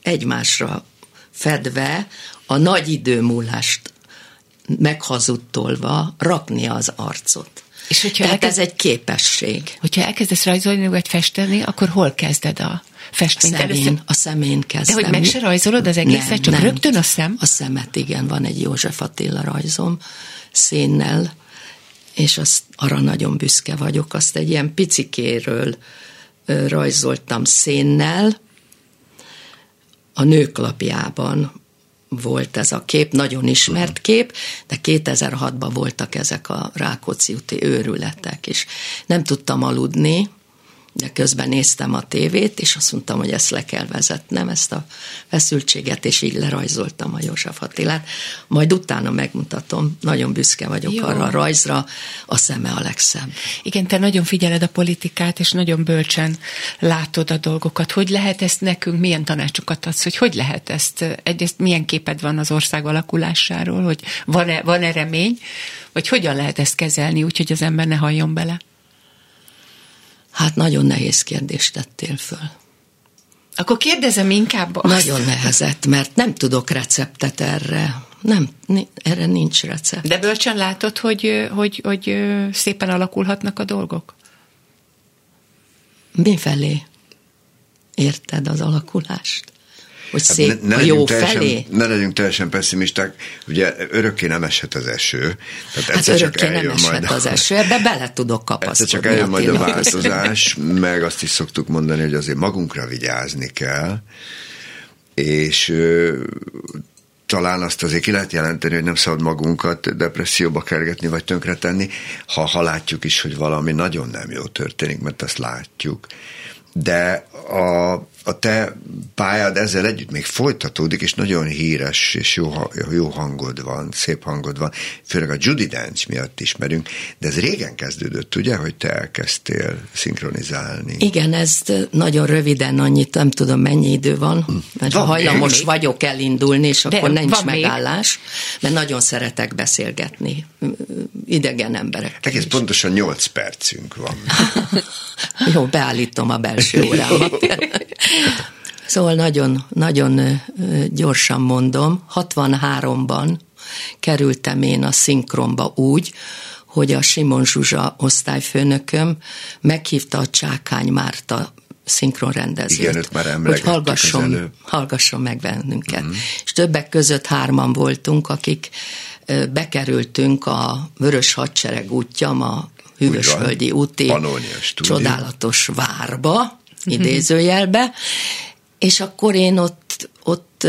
egymásra fedve, a nagy időmúlást meghazudtolva rakni az arcot. És hogyha Tehát elkezd... ez egy képesség. Hogyha elkezdesz rajzolni vagy festeni, akkor hol kezded a festményt? A szemén, a szemén kezdem. De hogy meg se rajzolod az egészet, nem, csak nem. rögtön a szem? A szemet, igen, van egy József Attila rajzom szénnel, és azt, arra nagyon büszke vagyok. Azt egy ilyen picikéről rajzoltam szénnel, a nőklapjában volt ez a kép, nagyon ismert kép, de 2006-ban voltak ezek a Rákóczi úti őrületek, és nem tudtam aludni, de közben néztem a tévét, és azt mondtam, hogy ezt le kell vezetnem, ezt a feszültséget, és így lerajzoltam a József Attilát. Majd utána megmutatom, nagyon büszke vagyok Jó. arra a rajzra, a szeme a legszebb. Igen, te nagyon figyeled a politikát, és nagyon bölcsen látod a dolgokat. Hogy lehet ezt nekünk, milyen tanácsokat adsz, hogy hogy lehet ezt, egyrészt milyen képed van az ország alakulásáról, hogy van-e, van-e remény, vagy hogyan lehet ezt kezelni, úgyhogy az ember ne halljon bele? Hát nagyon nehéz kérdést tettél föl. Akkor kérdezem inkább azt. Nagyon nehezett, mert nem tudok receptet erre. Nem, erre nincs recept. De bölcsen látod, hogy, hogy, hogy szépen alakulhatnak a dolgok? Mi felé érted az alakulást? Hogy hát szép ne, ne a jó teljesen, felé? Ne legyünk teljesen pessimisták, ugye örökké nem eshet az eső. Tehát hát örökké nem eshet majd az eső, ebbe bele tudok kapaszkodni. csak eljön majd a változás, meg azt is szoktuk mondani, hogy azért magunkra vigyázni kell, és talán azt azért ki lehet jelenteni, hogy nem szabad magunkat depresszióba kergetni, vagy tönkretenni, ha, ha látjuk is, hogy valami nagyon nem jó történik, mert azt látjuk. De a, a te pályád ezzel együtt még folytatódik, és nagyon híres, és jó, jó hangod van, szép hangod van, főleg a Judy Dance miatt ismerünk, de ez régen kezdődött, ugye, hogy te elkezdtél szinkronizálni? Igen, ez nagyon röviden, annyit nem tudom mennyi idő van, mert van hajlamos még? vagyok elindulni, és de akkor nincs megállás, még? mert nagyon szeretek beszélgetni idegen emberek. Egész pontosan 8 percünk van. jó, beállítom a belső órámat. Szóval nagyon, nagyon gyorsan mondom, 63-ban kerültem én a szinkronba úgy, hogy a Simon Zsuzsa osztályfőnököm meghívta a Csákány Márta szinkronrendezőt, Igen, már hogy hallgasson, hallgasson meg bennünket. Mm. És többek között hárman voltunk, akik bekerültünk a Vörös Hadsereg útja, a Hűvösvölgyi úti csodálatos várba, idézőjelbe, és akkor én ott, ott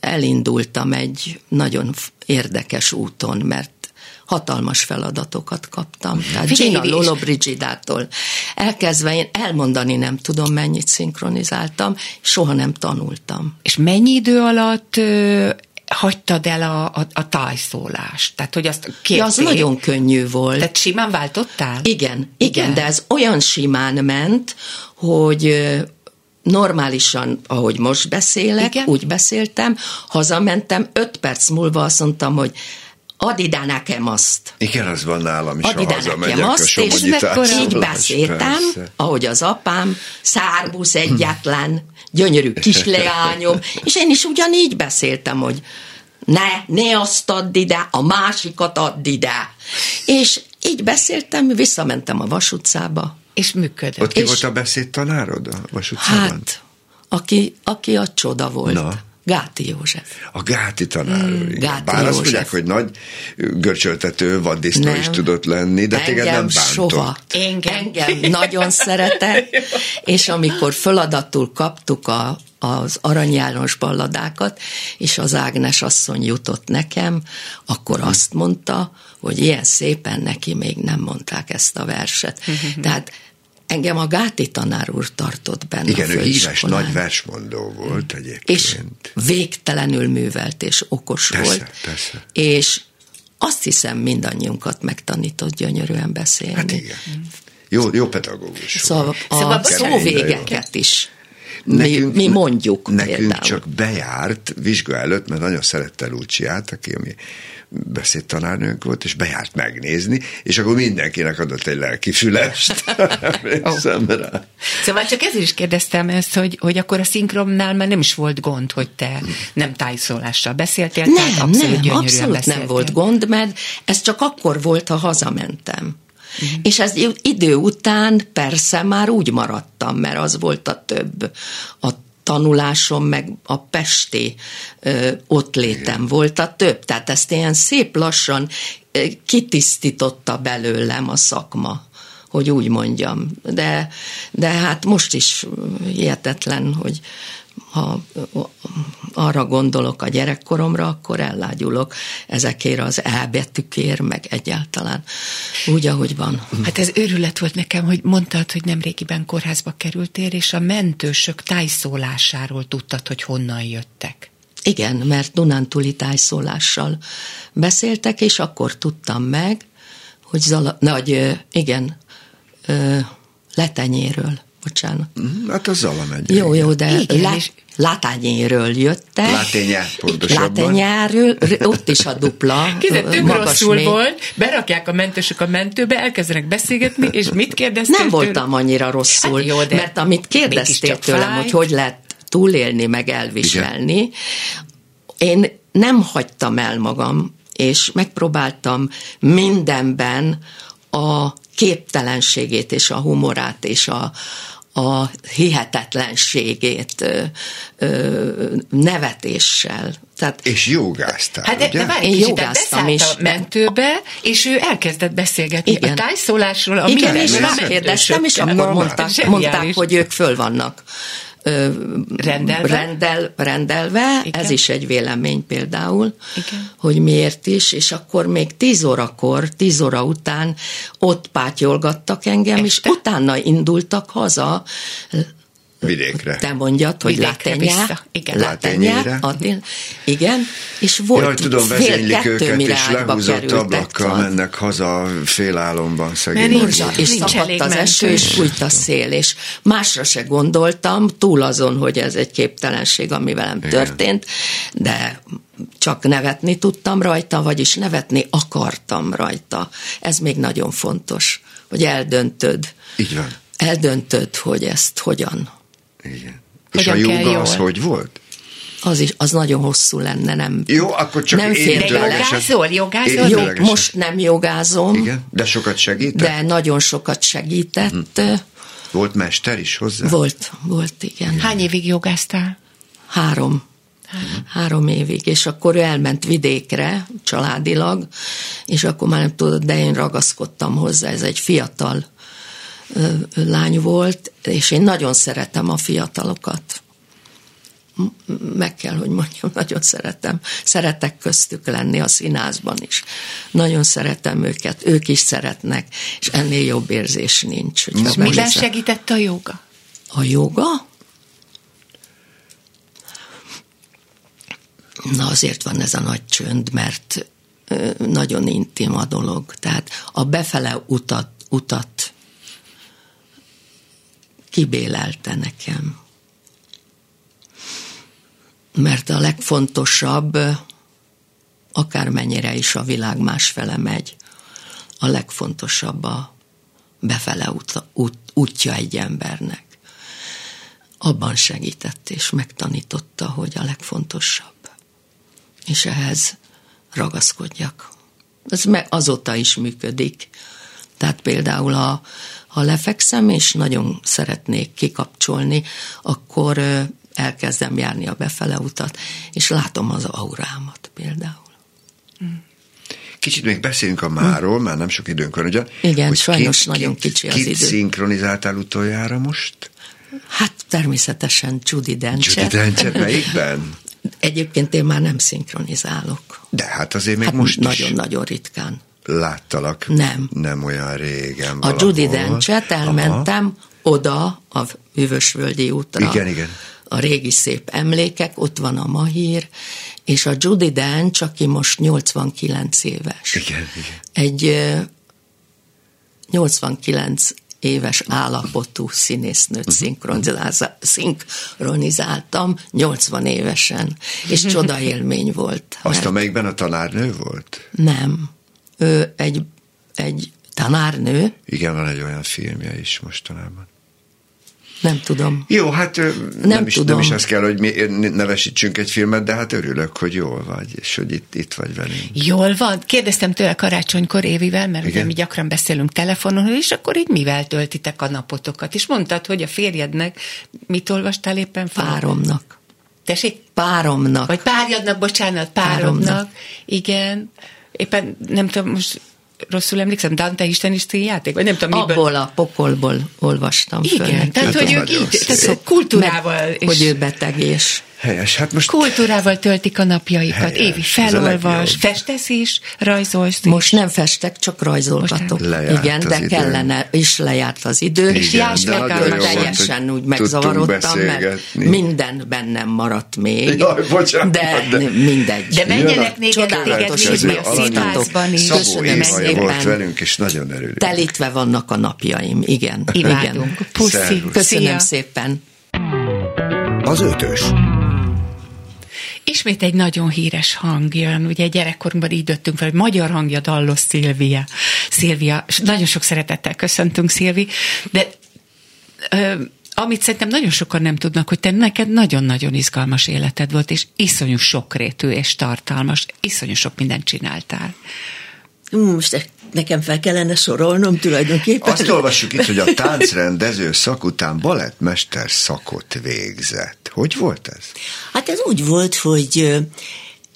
elindultam egy nagyon érdekes úton, mert hatalmas feladatokat kaptam. Tehát Gina Lolo Brigidától elkezdve én elmondani nem tudom, mennyit szinkronizáltam, soha nem tanultam. És mennyi idő alatt hagytad el a, a, a tájszólást? Tehát, hogy azt kérték? Ja, az nagyon könnyű volt. Tehát simán váltottál? Igen, igen, igen, de ez olyan simán ment, hogy normálisan, ahogy most beszélek, Igen? úgy beszéltem, hazamentem, öt perc múlva azt mondtam, hogy add ide nekem azt. Igen, az van nálam is, add ide nekem azt, és így beszéltem, persze. ahogy az apám, szárbusz egyetlen, gyönyörű kisleányom, és én is ugyanígy beszéltem, hogy ne, ne azt add ide, a másikat add ide. És így beszéltem, visszamentem a vasutcába, és működött. Ott ki és volt a beszédtanárod a Vas utcában? Hát, aki, aki a csoda volt. Na. Gáti József. A Gáti tanár mm, Gáti Bár József. azt mondják, hogy nagy görcsöltető vaddisznó is tudott lenni, de engem téged nem bántott. Soha. Engem, engem nagyon szeretett, és amikor feladatul kaptuk a, az Arany János balladákat, és az Ágnes asszony jutott nekem, akkor hmm. azt mondta, hogy ilyen szépen neki még nem mondták ezt a verset. Hmm. Tehát Engem a Gáti tanár úr tartott benne Igen, ő híres nagy versmondó volt egyébként. És végtelenül művelt és okos persze, volt. Persze. És azt hiszem mindannyiunkat megtanított gyönyörűen beszélni. Hát igen. Jó, jó pedagógus. Szóval a szóval szóvégeket is nekünk, mi, mi mondjuk. Nekünk például. csak bejárt vizsga előtt, mert nagyon szerette Luciát, aki ami beszédtanárnőnk volt, és bejárt megnézni, és akkor mindenkinek adott egy lelki fülest. oh. Szóval csak ezért is kérdeztem ezt, hogy, hogy akkor a szinkromnál már nem is volt gond, hogy te nem tájszólással beszéltél, nem, tehát abszolút nem, abszolút beszéltél. nem volt gond, mert ez csak akkor volt, ha hazamentem. Uh-huh. És ez idő után persze már úgy maradtam, mert az volt a több. A tanulásom, meg a pesti ö, ott létem volt a több. Tehát ezt ilyen szép lassan ö, kitisztította belőlem a szakma hogy úgy mondjam. De, de hát most is hihetetlen, hogy ha arra gondolok a gyerekkoromra, akkor ellágyulok ezekért az elbetűkért, meg egyáltalán úgy, ahogy van. Hát ez őrület volt nekem, hogy mondtad, hogy nem régiben kórházba kerültél, és a mentősök tájszólásáról tudtad, hogy honnan jöttek. Igen, mert Dunántúli tájszólással beszéltek, és akkor tudtam meg, hogy Zala, nagy, igen, letenyéről bocsánat. Mhm, hát az Zala megy. Jó, jó, de Igen, lá, és... Látányéről jöttek. Láténye, pontosabban. Látényáról, ott is a dupla. Kézzel tök rosszul még. volt, berakják a mentősök a mentőbe, elkezdenek beszélgetni, és mit kérdeztél? Nem voltam annyira rosszul, hát jó, de mert amit kérdeztél tőlem, fáj. hogy hogy lehet túlélni, meg elviselni, Igen. én nem hagytam el magam, és megpróbáltam mindenben a képtelenségét és a humorát és a, a hihetetlenségét ö, ö, nevetéssel. Tehát, és jogáztál, Hát ugye? de várj, Én jogáztam is. a mentőbe, és ő elkezdett beszélgetni Igen. a tájszólásról, ami Igen, és kérdeztem, és akkor mondták, mondták, hogy ők föl vannak rendelve, rendel, rendelve. Igen. ez is egy vélemény például, Igen. hogy miért is, és akkor még tíz órakor, tíz óra után ott pátyolgattak engem, Este? és utána indultak haza, Vidékre. Te mondjad, hogy Látenyá. Igen. Látenyére. Igen. És volt Jaj, tudom, fél őket, és lehúzott ablakkal mennek haza félálomban szegény. Nincs, és szakadt az eső, és fújt a szél, és másra se gondoltam, túl azon, hogy ez egy képtelenség, ami velem Igen. történt, de csak nevetni tudtam rajta, vagyis nevetni akartam rajta. Ez még nagyon fontos, hogy eldöntöd. Így van. Eldöntöd, hogy ezt hogyan igen. És a joga az hogy volt? Az is, az nagyon hosszú lenne, nem Jó, akkor csak nem én De jogázol, jogázol? Jó, most nem jogázom. Igen, de sokat segített? De nagyon sokat segített. Uh-huh. Volt mester is hozzá? Volt, volt, igen. Hány évig jogáztál? Három. Uh-huh. Három évig, és akkor ő elment vidékre, családilag, és akkor már nem tudod, de én ragaszkodtam hozzá, ez egy fiatal lány volt, és én nagyon szeretem a fiatalokat. Meg kell, hogy mondjam, nagyon szeretem. Szeretek köztük lenni a színházban is. Nagyon szeretem őket, ők is szeretnek, és ennél jobb érzés nincs. Miben segített a joga? A joga? Na azért van ez a nagy csönd, mert nagyon intim a dolog. Tehát a befele utat, utat kibélelte nekem. Mert a legfontosabb, akármennyire is a világ másfele megy, a legfontosabb a befele út, út, útja egy embernek. Abban segített és megtanította, hogy a legfontosabb. És ehhez ragaszkodjak. Ez azóta is működik. Tehát például a, ha lefekszem, és nagyon szeretnék kikapcsolni, akkor elkezdem járni a befele utat, és látom az aurámat például. Kicsit még beszéljünk a máról, már nem sok időnk van, ugye? Igen, hogy sajnos kit, nagyon kicsi az kit idő. szinkronizáltál utoljára most? Hát természetesen Judy Dench. Judy Dench, melyikben? Egyébként én már nem szinkronizálok. De hát azért még hát most Nagyon-nagyon ritkán láttalak. Nem. Nem olyan régen A valahol. Judy Dencset elmentem Aha. oda a Hűvösvölgyi útra. Igen, igen. A régi szép emlékek, ott van a Mahír, és a Judy Dench, aki most 89 éves. Igen, igen. Egy 89 éves állapotú színésznőt szinkronizáltam 80 évesen, és csoda élmény volt. Azt, mert... amelyikben a tanárnő volt? Nem ő egy, egy tanárnő. Igen, van egy olyan filmje is mostanában. Nem tudom. Jó, hát nem, nem, is, tudom. nem is az kell, hogy mi nevesítsünk egy filmet, de hát örülök, hogy jól vagy, és hogy itt, itt vagy velünk. Jól van. Kérdeztem tőle karácsonykor Évivel, mert ugye mi gyakran beszélünk telefonon, és akkor így mivel töltitek a napotokat? És mondtad, hogy a férjednek mit olvastál éppen? Páromnak. Tessék? Páromnak. Vagy párjadnak, bocsánat, páromnak. páromnak. Igen éppen nem tudom, most rosszul emlékszem, Dante isteniszti játék? Vagy nem tudom, miből. Abból a pokolból olvastam Igen, föl. tehát hogy ők így, tehát kultúrával. Meg, és hogy ő beteg és Helyes, hát most... Kultúrával töltik a napjaikat. Helyes, Évi felolvas, festesz is, rajzolsz is. Most nem festek, csak rajzolgatok. Igen, de idő. kellene, és lejárt az idő. Igen, és Jászberkán teljesen úgy megzavarodtam, mert minden bennem maradt még. Jaj, bocsánat, de, de mindegy. De menjenek nézd téged nézni a színházban is. Köszönöm szépen. volt velünk, és nagyon örülünk. Telítve vannak a napjaim, igen. Imádunk. Puszi. Köszönöm szépen. Az ötös. Ismét egy nagyon híres hang jön, ugye gyerekkorunkban így döttünk fel, hogy magyar hangja Dallos Szilvia. Szilvia, nagyon sok szeretettel köszöntünk, Szilvi, de ö, amit szerintem nagyon sokan nem tudnak, hogy te neked nagyon-nagyon izgalmas életed volt, és iszonyú sokrétű és tartalmas, iszonyú sok mindent csináltál. Most nekem fel kellene sorolnom tulajdonképpen. Azt olvassuk itt, hogy a táncrendező szak után balettmester szakot végzett. Hogy volt ez? Hát ez úgy volt, hogy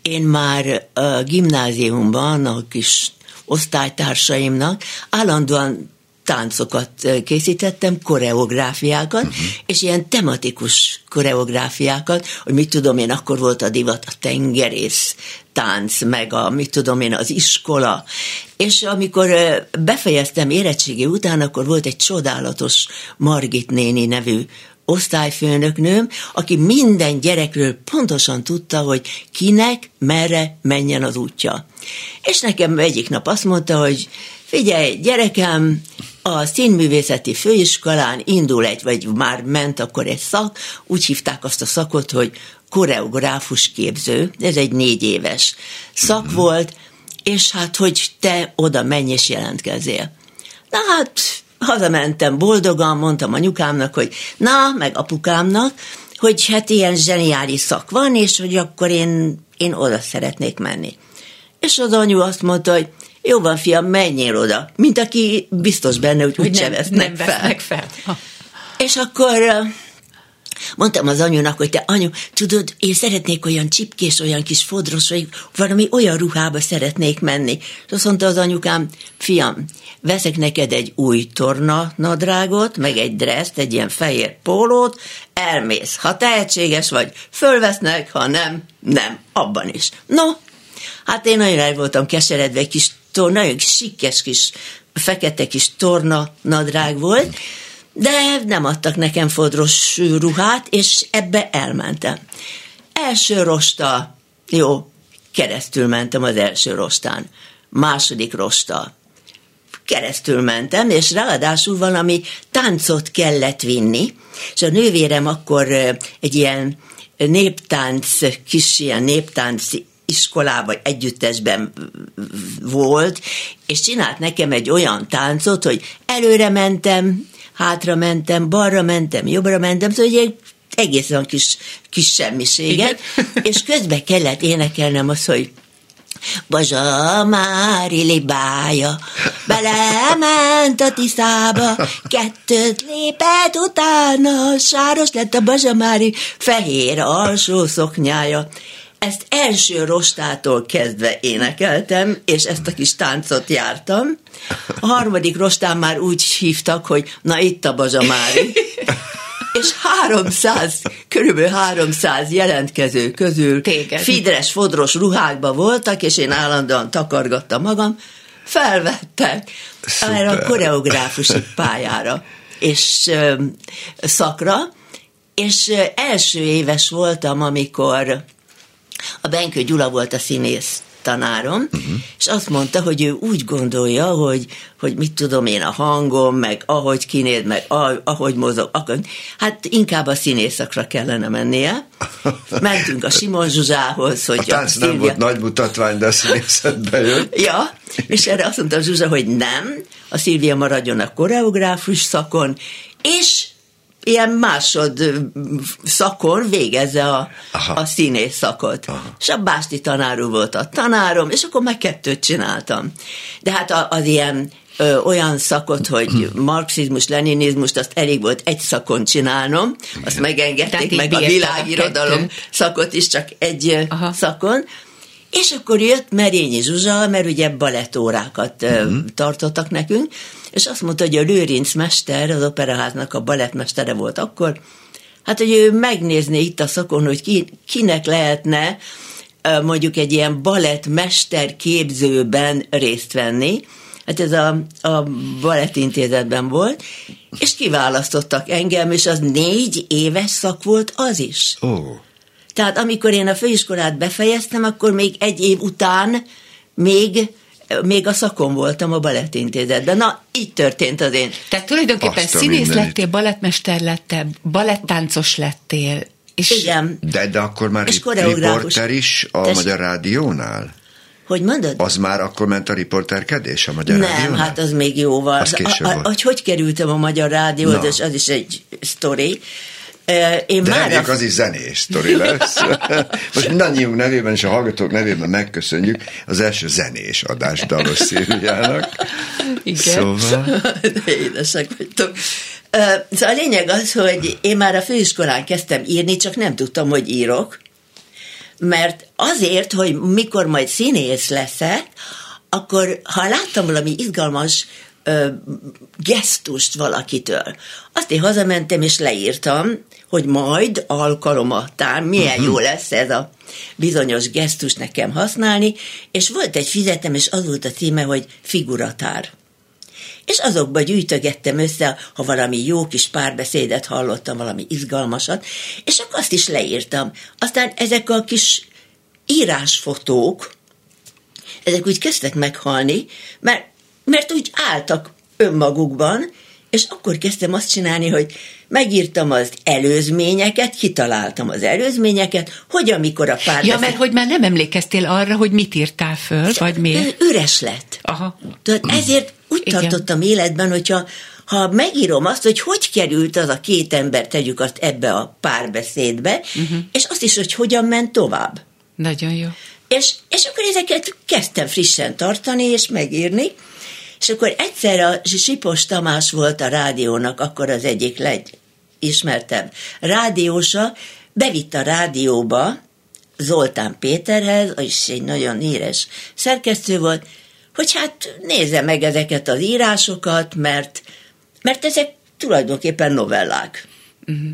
én már a gimnáziumban a kis osztálytársaimnak állandóan táncokat készítettem, koreográfiákat, uh-huh. és ilyen tematikus koreográfiákat, hogy mit tudom én, akkor volt a divat a tengerész tánc, meg a, mit tudom én, az iskola. És amikor befejeztem érettségi után, akkor volt egy csodálatos Margit néni nevű osztályfőnöknőm, aki minden gyerekről pontosan tudta, hogy kinek, merre menjen az útja. És nekem egyik nap azt mondta, hogy figyelj, gyerekem, a színművészeti főiskolán indul egy, vagy már ment akkor egy szak, úgy hívták azt a szakot, hogy koreográfus képző, ez egy négy éves szak mm-hmm. volt, és hát, hogy te oda menj és jelentkezzél. Na hát, hazamentem boldogan, mondtam anyukámnak, hogy na, meg apukámnak, hogy hát ilyen zseniális szak van, és hogy akkor én, én oda szeretnék menni. És az anyu azt mondta, hogy jó van, fiam, menjél oda, mint aki biztos benne, hogy, úgy nem, vesznek nem fel. fel. Ha. És akkor mondtam az anyunak, hogy te anyu, tudod, én szeretnék olyan csipkés, olyan kis fodros, vagy valami olyan ruhába szeretnék menni. És azt mondta az anyukám, fiam, veszek neked egy új torna nadrágot, meg egy dreszt, egy ilyen fehér pólót, elmész. Ha tehetséges vagy, fölvesznek, ha nem, nem, abban is. No, hát én nagyon el voltam keseredve, egy kis torna, nagyon sikkes kis, fekete kis torna nadrág volt, de nem adtak nekem fodros ruhát, és ebbe elmentem. Első rosta, jó, keresztül mentem az első rostán. Második rosta, keresztül mentem, és ráadásul valami táncot kellett vinni, és a nővérem akkor egy ilyen néptánc, kis ilyen néptánc iskolában, együttesben volt, és csinált nekem egy olyan táncot, hogy előre mentem, hátra mentem, balra mentem, jobbra mentem, szóval egy egészen kis, kis semmiséget, és közben kellett énekelnem azt, hogy Bazsa Mári libája, belement a tiszába, kettőt lépett utána, sáros lett a Bazsa Mári fehér alsó szoknyája. Ezt első rostától kezdve énekeltem, és ezt a kis táncot jártam. A harmadik rostán már úgy hívtak, hogy na itt a Bazsa Mári. és 300, körülbelül 300 jelentkező közül Téged. fidres, fodros ruhákba voltak, és én állandóan takargattam magam, felvettek Szuper. erre a koreográfusi pályára és ö, szakra, és első éves voltam, amikor a Benkő Gyula volt a színész tanárom, uh-huh. és azt mondta, hogy ő úgy gondolja, hogy, hogy mit tudom én, a hangom, meg ahogy kinéz, meg ahogy mozog, akkor, hát inkább a színészakra kellene mennie. Mentünk a Simon Zsuzsához, hogy... A tánc nem volt nagy mutatvány, de a színészetbe jött. ja, és erre azt mondta Zsuzsa, hogy nem, a Szilvia maradjon a koreográfus szakon, és ilyen másod szakon végezze a, a színész szakot. Aha. És a Básti tanár volt a tanárom, és akkor meg kettőt csináltam. De hát az ilyen ö, olyan szakot, hogy marxizmus, leninizmust, azt elég volt egy szakon csinálnom, azt megengedték, meg a világirodalom szakot is csak egy Aha. szakon, és akkor jött Merényi Zsuzsa, mert ugye balettórákat uh-huh. tartottak nekünk, és azt mondta, hogy a Lőrinc mester, az operaháznak a balettmestere volt akkor, hát, hogy ő megnézné itt a szakon, hogy ki, kinek lehetne mondjuk egy ilyen balettmester képzőben részt venni, hát ez a, a balettintézetben volt, és kiválasztottak engem, és az négy éves szak volt az is. Oh. Tehát amikor én a főiskolát befejeztem, akkor még egy év után még még a szakon voltam a balettintézetben. Na, így történt az én. Tehát tulajdonképpen Azt színész mindenit. lettél, balettmester lettél, balettáncos lettél. És Igen. De, de akkor már és riporter is a Tess... Magyar Rádiónál? Hogy mondod? Az már akkor ment a riporterkedés a Magyar Nem, Rádiónál? hát az még jóval. Az a, a, hogy hogy kerültem a Magyar Rádióhoz, az is egy sztori. Én De már a... az is zenés sztori lesz. Most mindannyiunk nevében és a hallgatók nevében megköszönjük az első zenés adást Dalos Szilviának. Igen. Szóval... De édesek vagytok. Szóval a lényeg az, hogy én már a főiskolán kezdtem írni, csak nem tudtam, hogy írok, mert azért, hogy mikor majd színész leszek, akkor ha láttam valami izgalmas ö, gesztust valakitől. Azt én hazamentem és leírtam, hogy majd alkalomattán milyen uh-huh. jó lesz ez a bizonyos gesztus nekem használni, és volt egy fizetem, és az volt a címe, hogy figuratár. És azokba gyűjtögettem össze, ha valami jó kis párbeszédet hallottam, valami izgalmasat, és akkor azt is leírtam. Aztán ezek a kis írásfotók, ezek úgy kezdtek meghalni, mert, mert úgy álltak önmagukban, és akkor kezdtem azt csinálni, hogy megírtam az előzményeket, kitaláltam az előzményeket, hogy amikor a pár... Ja, mert hogy már nem emlékeztél arra, hogy mit írtál föl, vagy miért? Üres lett. Aha. Tehát ezért úgy Igen. tartottam életben, hogyha ha megírom azt, hogy hogy került az a két ember, tegyük azt ebbe a párbeszédbe, uh-huh. és azt is, hogy hogyan ment tovább. Nagyon jó. És, és akkor ezeket kezdtem frissen tartani és megírni, és akkor egyszer a Sipos Tamás volt a rádiónak, akkor az egyik legismertebb rádiósa, bevitt a rádióba Zoltán Péterhez, és egy nagyon híres szerkesztő volt, hogy hát nézze meg ezeket az írásokat, mert, mert ezek tulajdonképpen novellák. Uh-huh.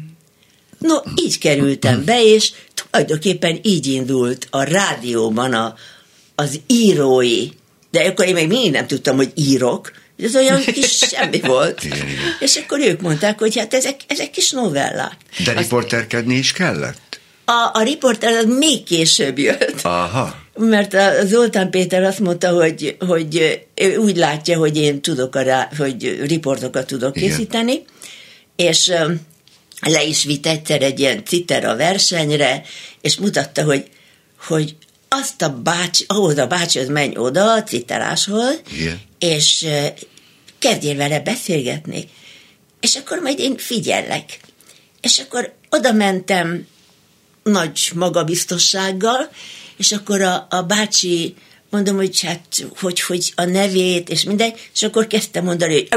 No, így kerültem be, és tulajdonképpen így indult a rádióban a, az írói de akkor én még mindig nem tudtam, hogy írok, ez olyan kis semmi volt. Igen, igen. És akkor ők mondták, hogy hát ezek, ezek kis novellák. De riporterkedni is kellett? A, a riporter az még később jött. Aha. Mert a Zoltán Péter azt mondta, hogy, hogy ő úgy látja, hogy én tudok a rá, hogy riportokat tudok készíteni, Igen. és le is vitt egyszer egy ilyen citera versenyre, és mutatta, hogy, hogy azt a bácsi, ahhoz a bácsihoz menj oda a citeráshoz, Igen. És kezdjél vele beszélgetni. És akkor majd én figyellek. És akkor oda mentem nagy magabiztossággal, és akkor a, a bácsi mondom, hogy hát, hogy, hogy a nevét, és minden, és akkor kezdtem mondani, hogy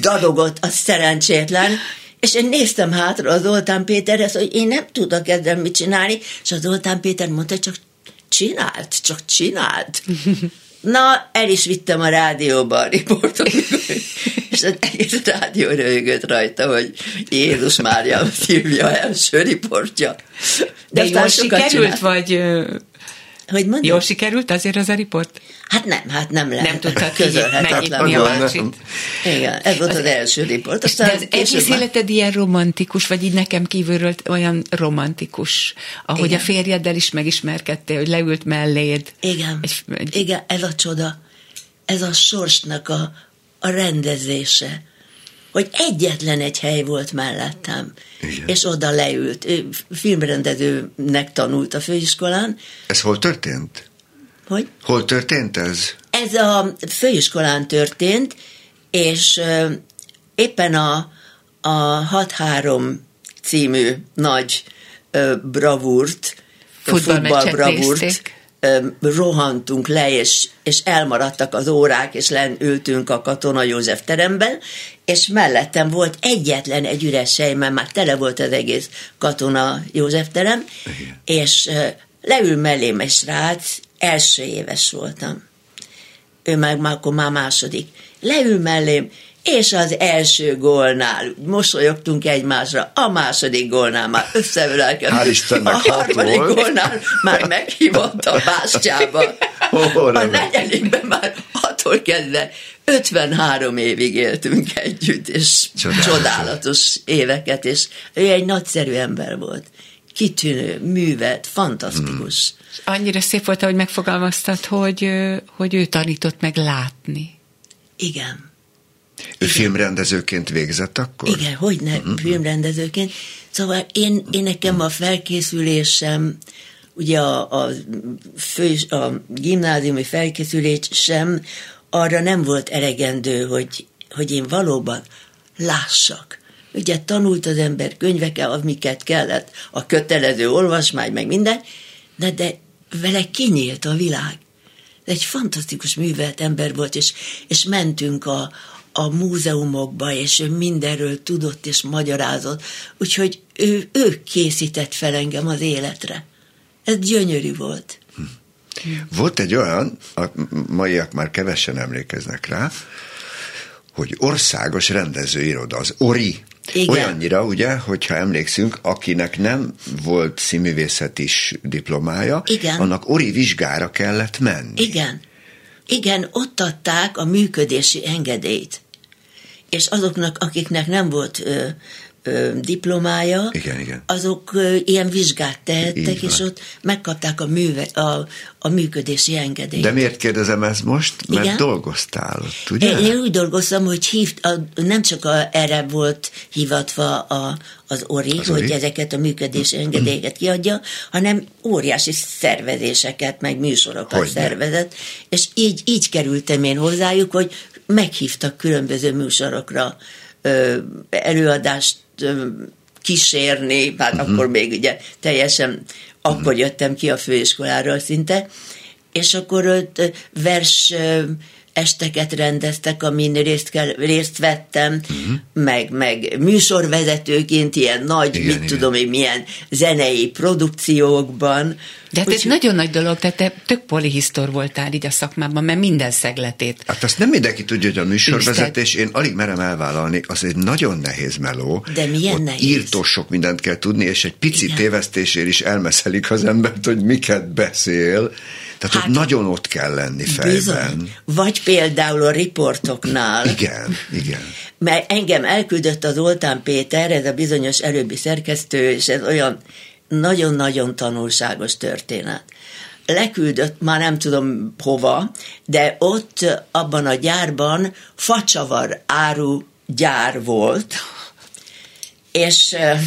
dadogott a szerencsétlen, és én néztem hátra az Zoltán Péterhez, hogy én nem tudok ezzel mit csinálni, és az Zoltán Péter mondta, csak csinált, csak csinált. Na, el is vittem a rádióba a riportot, és az egész rádió röhögött rajta, hogy Jézus Mária Szilvia első riportja. De, De jól sikerült, csinált. vagy hogy mondjam? Jól sikerült azért az a riport? Hát nem, hát nem lehet. Nem tudtad megnyitni a másit. Igen, ez volt az, az első riport. Aztán de az egész már... életed ilyen romantikus, vagy így nekem kívülről olyan romantikus, ahogy Igen. a férjeddel is megismerkedtél, hogy leült melléd. Igen, egy, egy... Igen, ez a csoda. Ez a sorsnak a, a rendezése hogy egyetlen egy hely volt mellettem, Igen. és oda leült. Ő filmrendezőnek tanult a főiskolán. Ez hol történt? Hogy? Hol történt ez? Ez a főiskolán történt, és éppen a, a 6-3 című nagy bravúrt, futballbravúrt rohantunk le, és, és elmaradtak az órák, és len ültünk a Katona József teremben, és mellettem volt egyetlen egy üres hely, mert már tele volt az egész Katona József terem, Igen. és leül mellém egy srác, első éves voltam. Ő meg már akkor már második. Leül mellém, és az első gólnál mosolyogtunk egymásra, a második gólnál már összeölelkedtünk. A harmadik volt. gólnál már meghívott a bástyába. Oh, a negyedikben már attól kezdve 53 évig éltünk együtt, és csodálatos, csodálatos éveket, és ő egy nagyszerű ember volt. Kitűnő, művet, fantasztikus. Hmm. Annyira szép volt, ahogy megfogalmaztad, hogy, hogy ő tanított meg látni. Igen. Ő filmrendezőként végzett akkor? Igen, hogy ne, uh-huh. filmrendezőként. Szóval én, én nekem a felkészülésem, ugye a, a, fő, a gimnáziumi felkészülés sem arra nem volt elegendő, hogy, hogy én valóban lássak. Ugye tanult az ember könyvekkel, amiket kellett, a kötelező olvasmány, meg minden, de, de vele kinyílt a világ. Egy fantasztikus művelt ember volt, és, és mentünk a, a múzeumokba, és ő mindenről tudott és magyarázott, úgyhogy ő, ő készített fel engem az életre. Ez gyönyörű volt. Hm. Volt egy olyan, a maiak már kevesen emlékeznek rá, hogy országos rendezőiroda, az ORI. Igen. Olyannyira, ugye, hogyha emlékszünk, akinek nem volt színművészet is diplomája, Igen. annak ORI vizsgára kellett menni. Igen. Igen, ott adták a működési engedélyt. És azoknak, akiknek nem volt ö, diplomája, Igen, igen. azok ilyen vizsgát tehettek, és ott megkapták a, műve, a, a működési engedélyt. De miért kérdezem ezt most? Mert Igen. dolgoztál ott, ugye? Én, úgy dolgoztam, hogy hívt, a, nem csak a, erre volt hivatva a, az ORI, Az hogy ORI. ezeket a működési engedélyeket kiadja, hanem óriási szervezéseket, meg műsorokat Hogyne. szervezett, és így, így kerültem én hozzájuk, hogy meghívtak különböző műsorokra előadást kísérni, hát uh-huh. akkor még ugye teljesen, akkor jöttem ki a főiskoláról szinte, és akkor ott vers esteket rendeztek, amin részt, kell, részt vettem, uh-huh. meg, meg műsorvezetőként ilyen nagy, Igen, mit igen. tudom én, milyen zenei produkciókban. De hát ez Úgyhogy- nagyon nagy dolog, tehát te tök polihisztor voltál így a szakmában, mert minden szegletét. Hát azt nem mindenki tudja, hogy a műsorvezetés, én alig merem elvállalni, az egy nagyon nehéz meló. De milyen Ott nehéz? írtó sok mindent kell tudni, és egy pici Igen. tévesztésért is elmeszelik az embert, hogy miket beszél. Tehát hát, ott nagyon ott kell lenni fejben. Bizony. Vagy például a riportoknál. Igen, igen. mert engem elküldött az Oltán Péter, ez a bizonyos előbbi szerkesztő, és ez olyan nagyon-nagyon tanulságos történet. Leküldött, már nem tudom hova, de ott abban a gyárban facsavar áru gyár volt, és eh,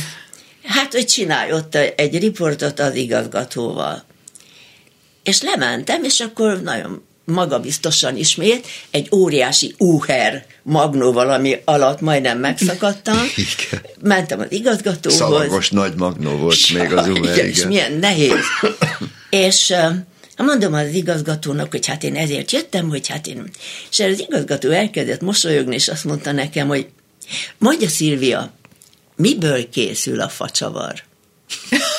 hát, hogy csinálj ott egy riportot az igazgatóval. És lementem, és akkor nagyon magabiztosan ismét egy óriási úher magnó valami alatt majdnem megszakadtam. Igen. Mentem az igazgatóhoz. Szalagos nagy magnó volt még az Uber, igen, és milyen nehéz. és mondom az igazgatónak, hogy hát én ezért jöttem, hogy hát én... És az igazgató elkezdett mosolyogni, és azt mondta nekem, hogy mondja Szilvia, miből készül a facsavar?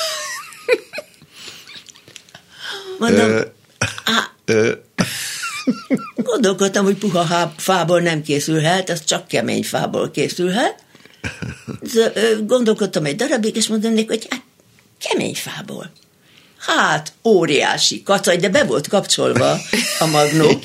Mondom, Ö, á, ö, Gondolkodtam, hogy puha fából nem készülhet, az csak kemény fából készülhet. Gondolkodtam egy darabig, és mondom neki, hogy hát, kemény fából. Hát, óriási kacaj, de be volt kapcsolva a magnó.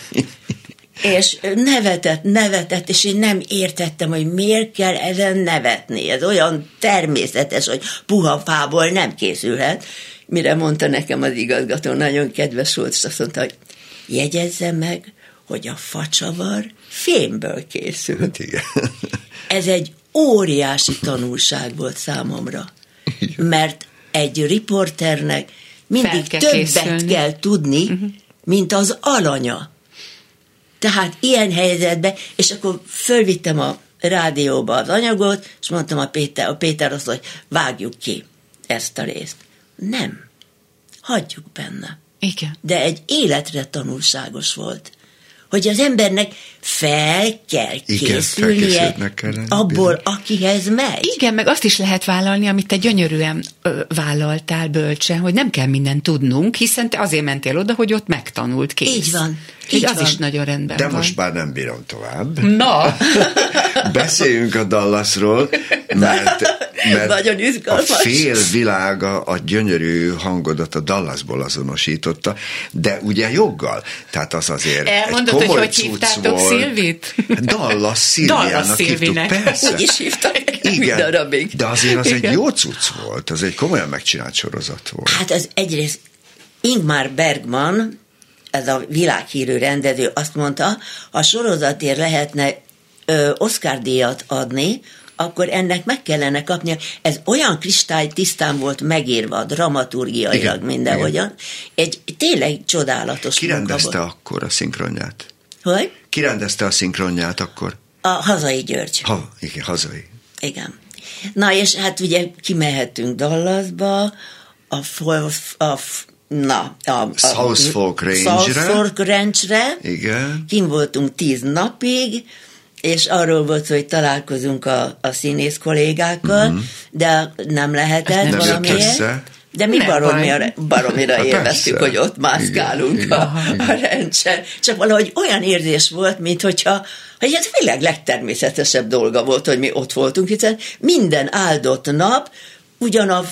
És nevetett, nevetett, és én nem értettem, hogy miért kell ezen nevetni. Ez olyan természetes, hogy puha fából nem készülhet. Mire mondta nekem az igazgató, nagyon kedves volt, és azt mondta, hogy jegyezze meg, hogy a facsavar fémből készül. hát igen. Ez egy óriási tanulság volt számomra. Mert egy riporternek mindig Fel kell többet készülni. kell tudni, uh-huh. mint az alanya. Tehát ilyen helyzetben, és akkor fölvittem a rádióba az anyagot, és mondtam a Péter, a Péter azt, hogy vágjuk ki ezt a részt. Nem. Hagyjuk benne. Igen. De egy életre tanulságos volt. Hogy az embernek fel kell Igen, készülnie kell abból, akihez megy. Igen, meg azt is lehet vállalni, amit te gyönyörűen ö, vállaltál bölcsen, hogy nem kell mindent tudnunk, hiszen te azért mentél oda, hogy ott megtanult kész. Így van, Így így az van. is nagyon rendben De van. most már nem bírom tovább. Na, Beszéljünk a Dallasról, mert, mert Nagyon a fél világa a gyönyörű hangodat a Dallasból azonosította, de ugye joggal. Tehát az azért Elmondod, egy hogy komoly hogy cucc hívtátok volt. Szilvit? Dallas Szilviának hívtuk, persze. Úgy is hívtak egy Igen, darabig. de azért az egy Igen. jó cucc volt, az egy komolyan megcsinált sorozat volt. Hát az egyrészt Ingmar Bergman, ez a világhírű rendező azt mondta, ha sorozatért lehetne ö, Oscar-díjat adni, akkor ennek meg kellene kapnia. Ez olyan kristály tisztán volt megírva, dramaturgiailag Igen, mindenhogyan. Egy tényleg csodálatos Ki rendezte volt. akkor a szinkronját? Hogy? Ki rendezte a szinkronját akkor? A hazai György. Ha, igen, hazai. Igen. Na, és hát ugye kimehetünk Dallasba, a, Fol- a, na, a, a South Fork Range-re. South Fork Range-re. Igen. Kim voltunk tíz napig, és arról volt, hogy találkozunk a, a színész kollégákkal, de nem lehetett Mhm. Nem jött valamiért. össze. De mi baromira, baromira élveztük, hogy ott mászkálunk igen, a, igen. a rendsen. Csak valahogy olyan érzés volt, mint hogyha hogy ez a világ legtermészetesebb dolga volt, hogy mi ott voltunk, hiszen minden áldott nap ugyan a,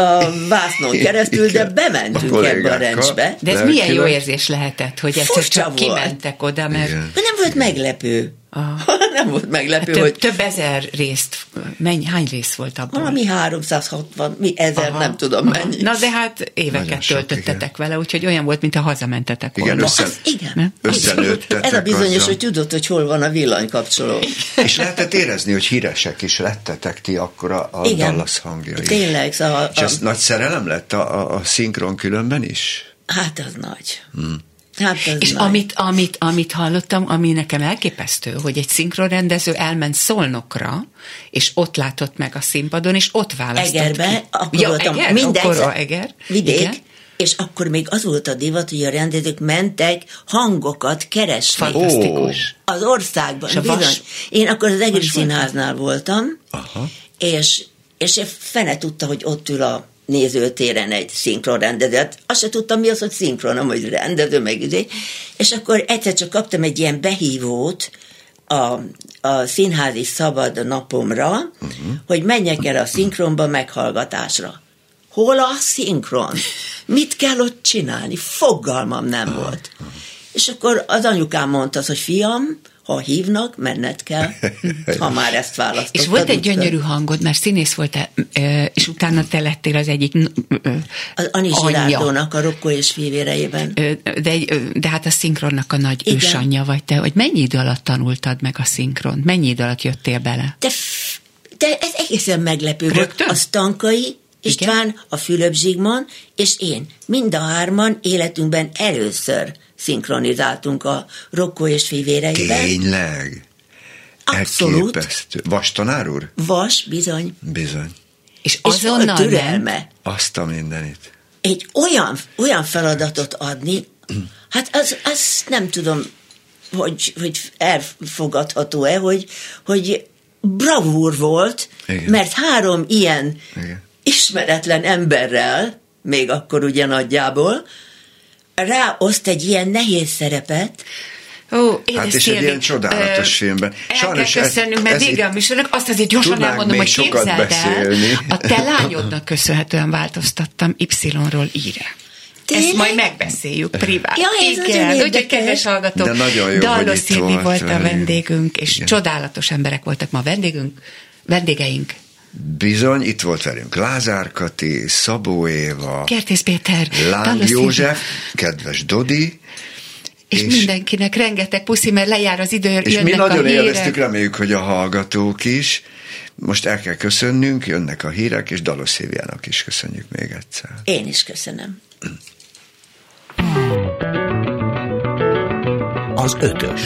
a vásznon keresztül, de bementünk a ebbe a rendsbe. De ez milyen jó érzés lehetett, hogy egyszer csak volt. kimentek oda, mert... Igen. De nem volt meglepő. Ah. nem volt meglepő, hát több, hogy... Több ezer részt, mennyi, hány rész volt abban? Valami 360, mi ezer, Aha. nem tudom Aha. mennyi. Na de hát éveket sok, töltöttetek igen. vele, úgyhogy olyan volt, mint a hazamentetek volna. Igen, összen, igen. összenőttetek. Ez a bizonyos, azzal. hogy tudod, hogy hol van a villanykapcsoló. És lehetett érezni, hogy híresek is lettetek ti akkor a, a igen. Dallas hangjai. Tényleg. Szóval a, És ez nagy szerelem lett a, a, a szinkron különben is? Hát az nagy. Hmm. Hát és amit, amit, amit hallottam, ami nekem elképesztő, hogy egy szinkronrendező elment Szolnokra, és ott látott meg a színpadon, és ott választott Egerbe, ki. akkor ja, voltam Eger? mindegy, akkor a Eger. Vidék, Igen? és akkor még az volt a divat, hogy a rendezők mentek hangokat keresni. Fantasztikus. Az országban, bizony. Vas... Én akkor az Egri Színháznál voltam, Aha. és és fene tudta, hogy ott ül a nézőtéren egy szinkron rendező. Hát azt se tudtam, mi az, hogy szinkron, hogy rendező, meg izé. És akkor egyszer csak kaptam egy ilyen behívót a, a színházi szabad napomra, uh-huh. hogy menjek el a szinkronba meghallgatásra. Hol a szinkron? Mit kell ott csinálni? Fogalmam nem volt. És akkor az anyukám mondta, hogy fiam, ha hívnak, menned kell, ha már ezt választottad. És volt egy gyönyörű hangod, mert színész volt, és utána te lettél az egyik Az Ani Zsirárdónak a Rokko és fivéreiben. De, de hát a szinkronnak a nagy Igen. ősanyja vagy te, hogy mennyi idő alatt tanultad meg a szinkront? Mennyi idő alatt jöttél bele? De, de ez egészen meglepő volt. A Stankai, István, Igen? a Fülöp Zsigmond, és én. Mind a hárman életünkben először szinkronizáltunk a Rokko és fivéreiben. Tényleg? Abszolút. Elképesztő. Vas tanár úr? Vas, bizony. Bizony. És azonnal és türelme. Azt a mindenit. Egy olyan, olyan feladatot adni, hát az, az nem tudom, hogy, hogy elfogadható-e, hogy, hogy bravúr volt, Igen. mert három ilyen Igen. ismeretlen emberrel, még akkor ugye nagyjából, ráoszt egy ilyen nehéz szerepet, Ó, hát és egy ilyen csodálatos ö, filmben. Sajnos el kell köszönnünk, mert vége a műsornak, azt azért gyorsan elmondom, hogy képzeld el, a te lányodnak köszönhetően változtattam Y-ról íre. Tényleg? Ezt majd megbeszéljük privát. Ja, ez Igen, úgyhogy kedves hallgatók, De nagyon jó, Dallos volt, volt a vendégünk, és Igen. csodálatos emberek voltak ma vendégünk, vendégeink. Bizony, itt volt velünk Lázár Kati, Szabó Éva, Kertész Péter, Láng József, kedves Dodi, és, és mindenkinek rengeteg puszi, mert lejár az idő, És mi nagyon élveztük, reméljük, hogy a hallgatók is. Most el kell köszönnünk, jönnek a hírek, és Dalos Széviának is köszönjük még egyszer. Én is köszönöm. Az ötös.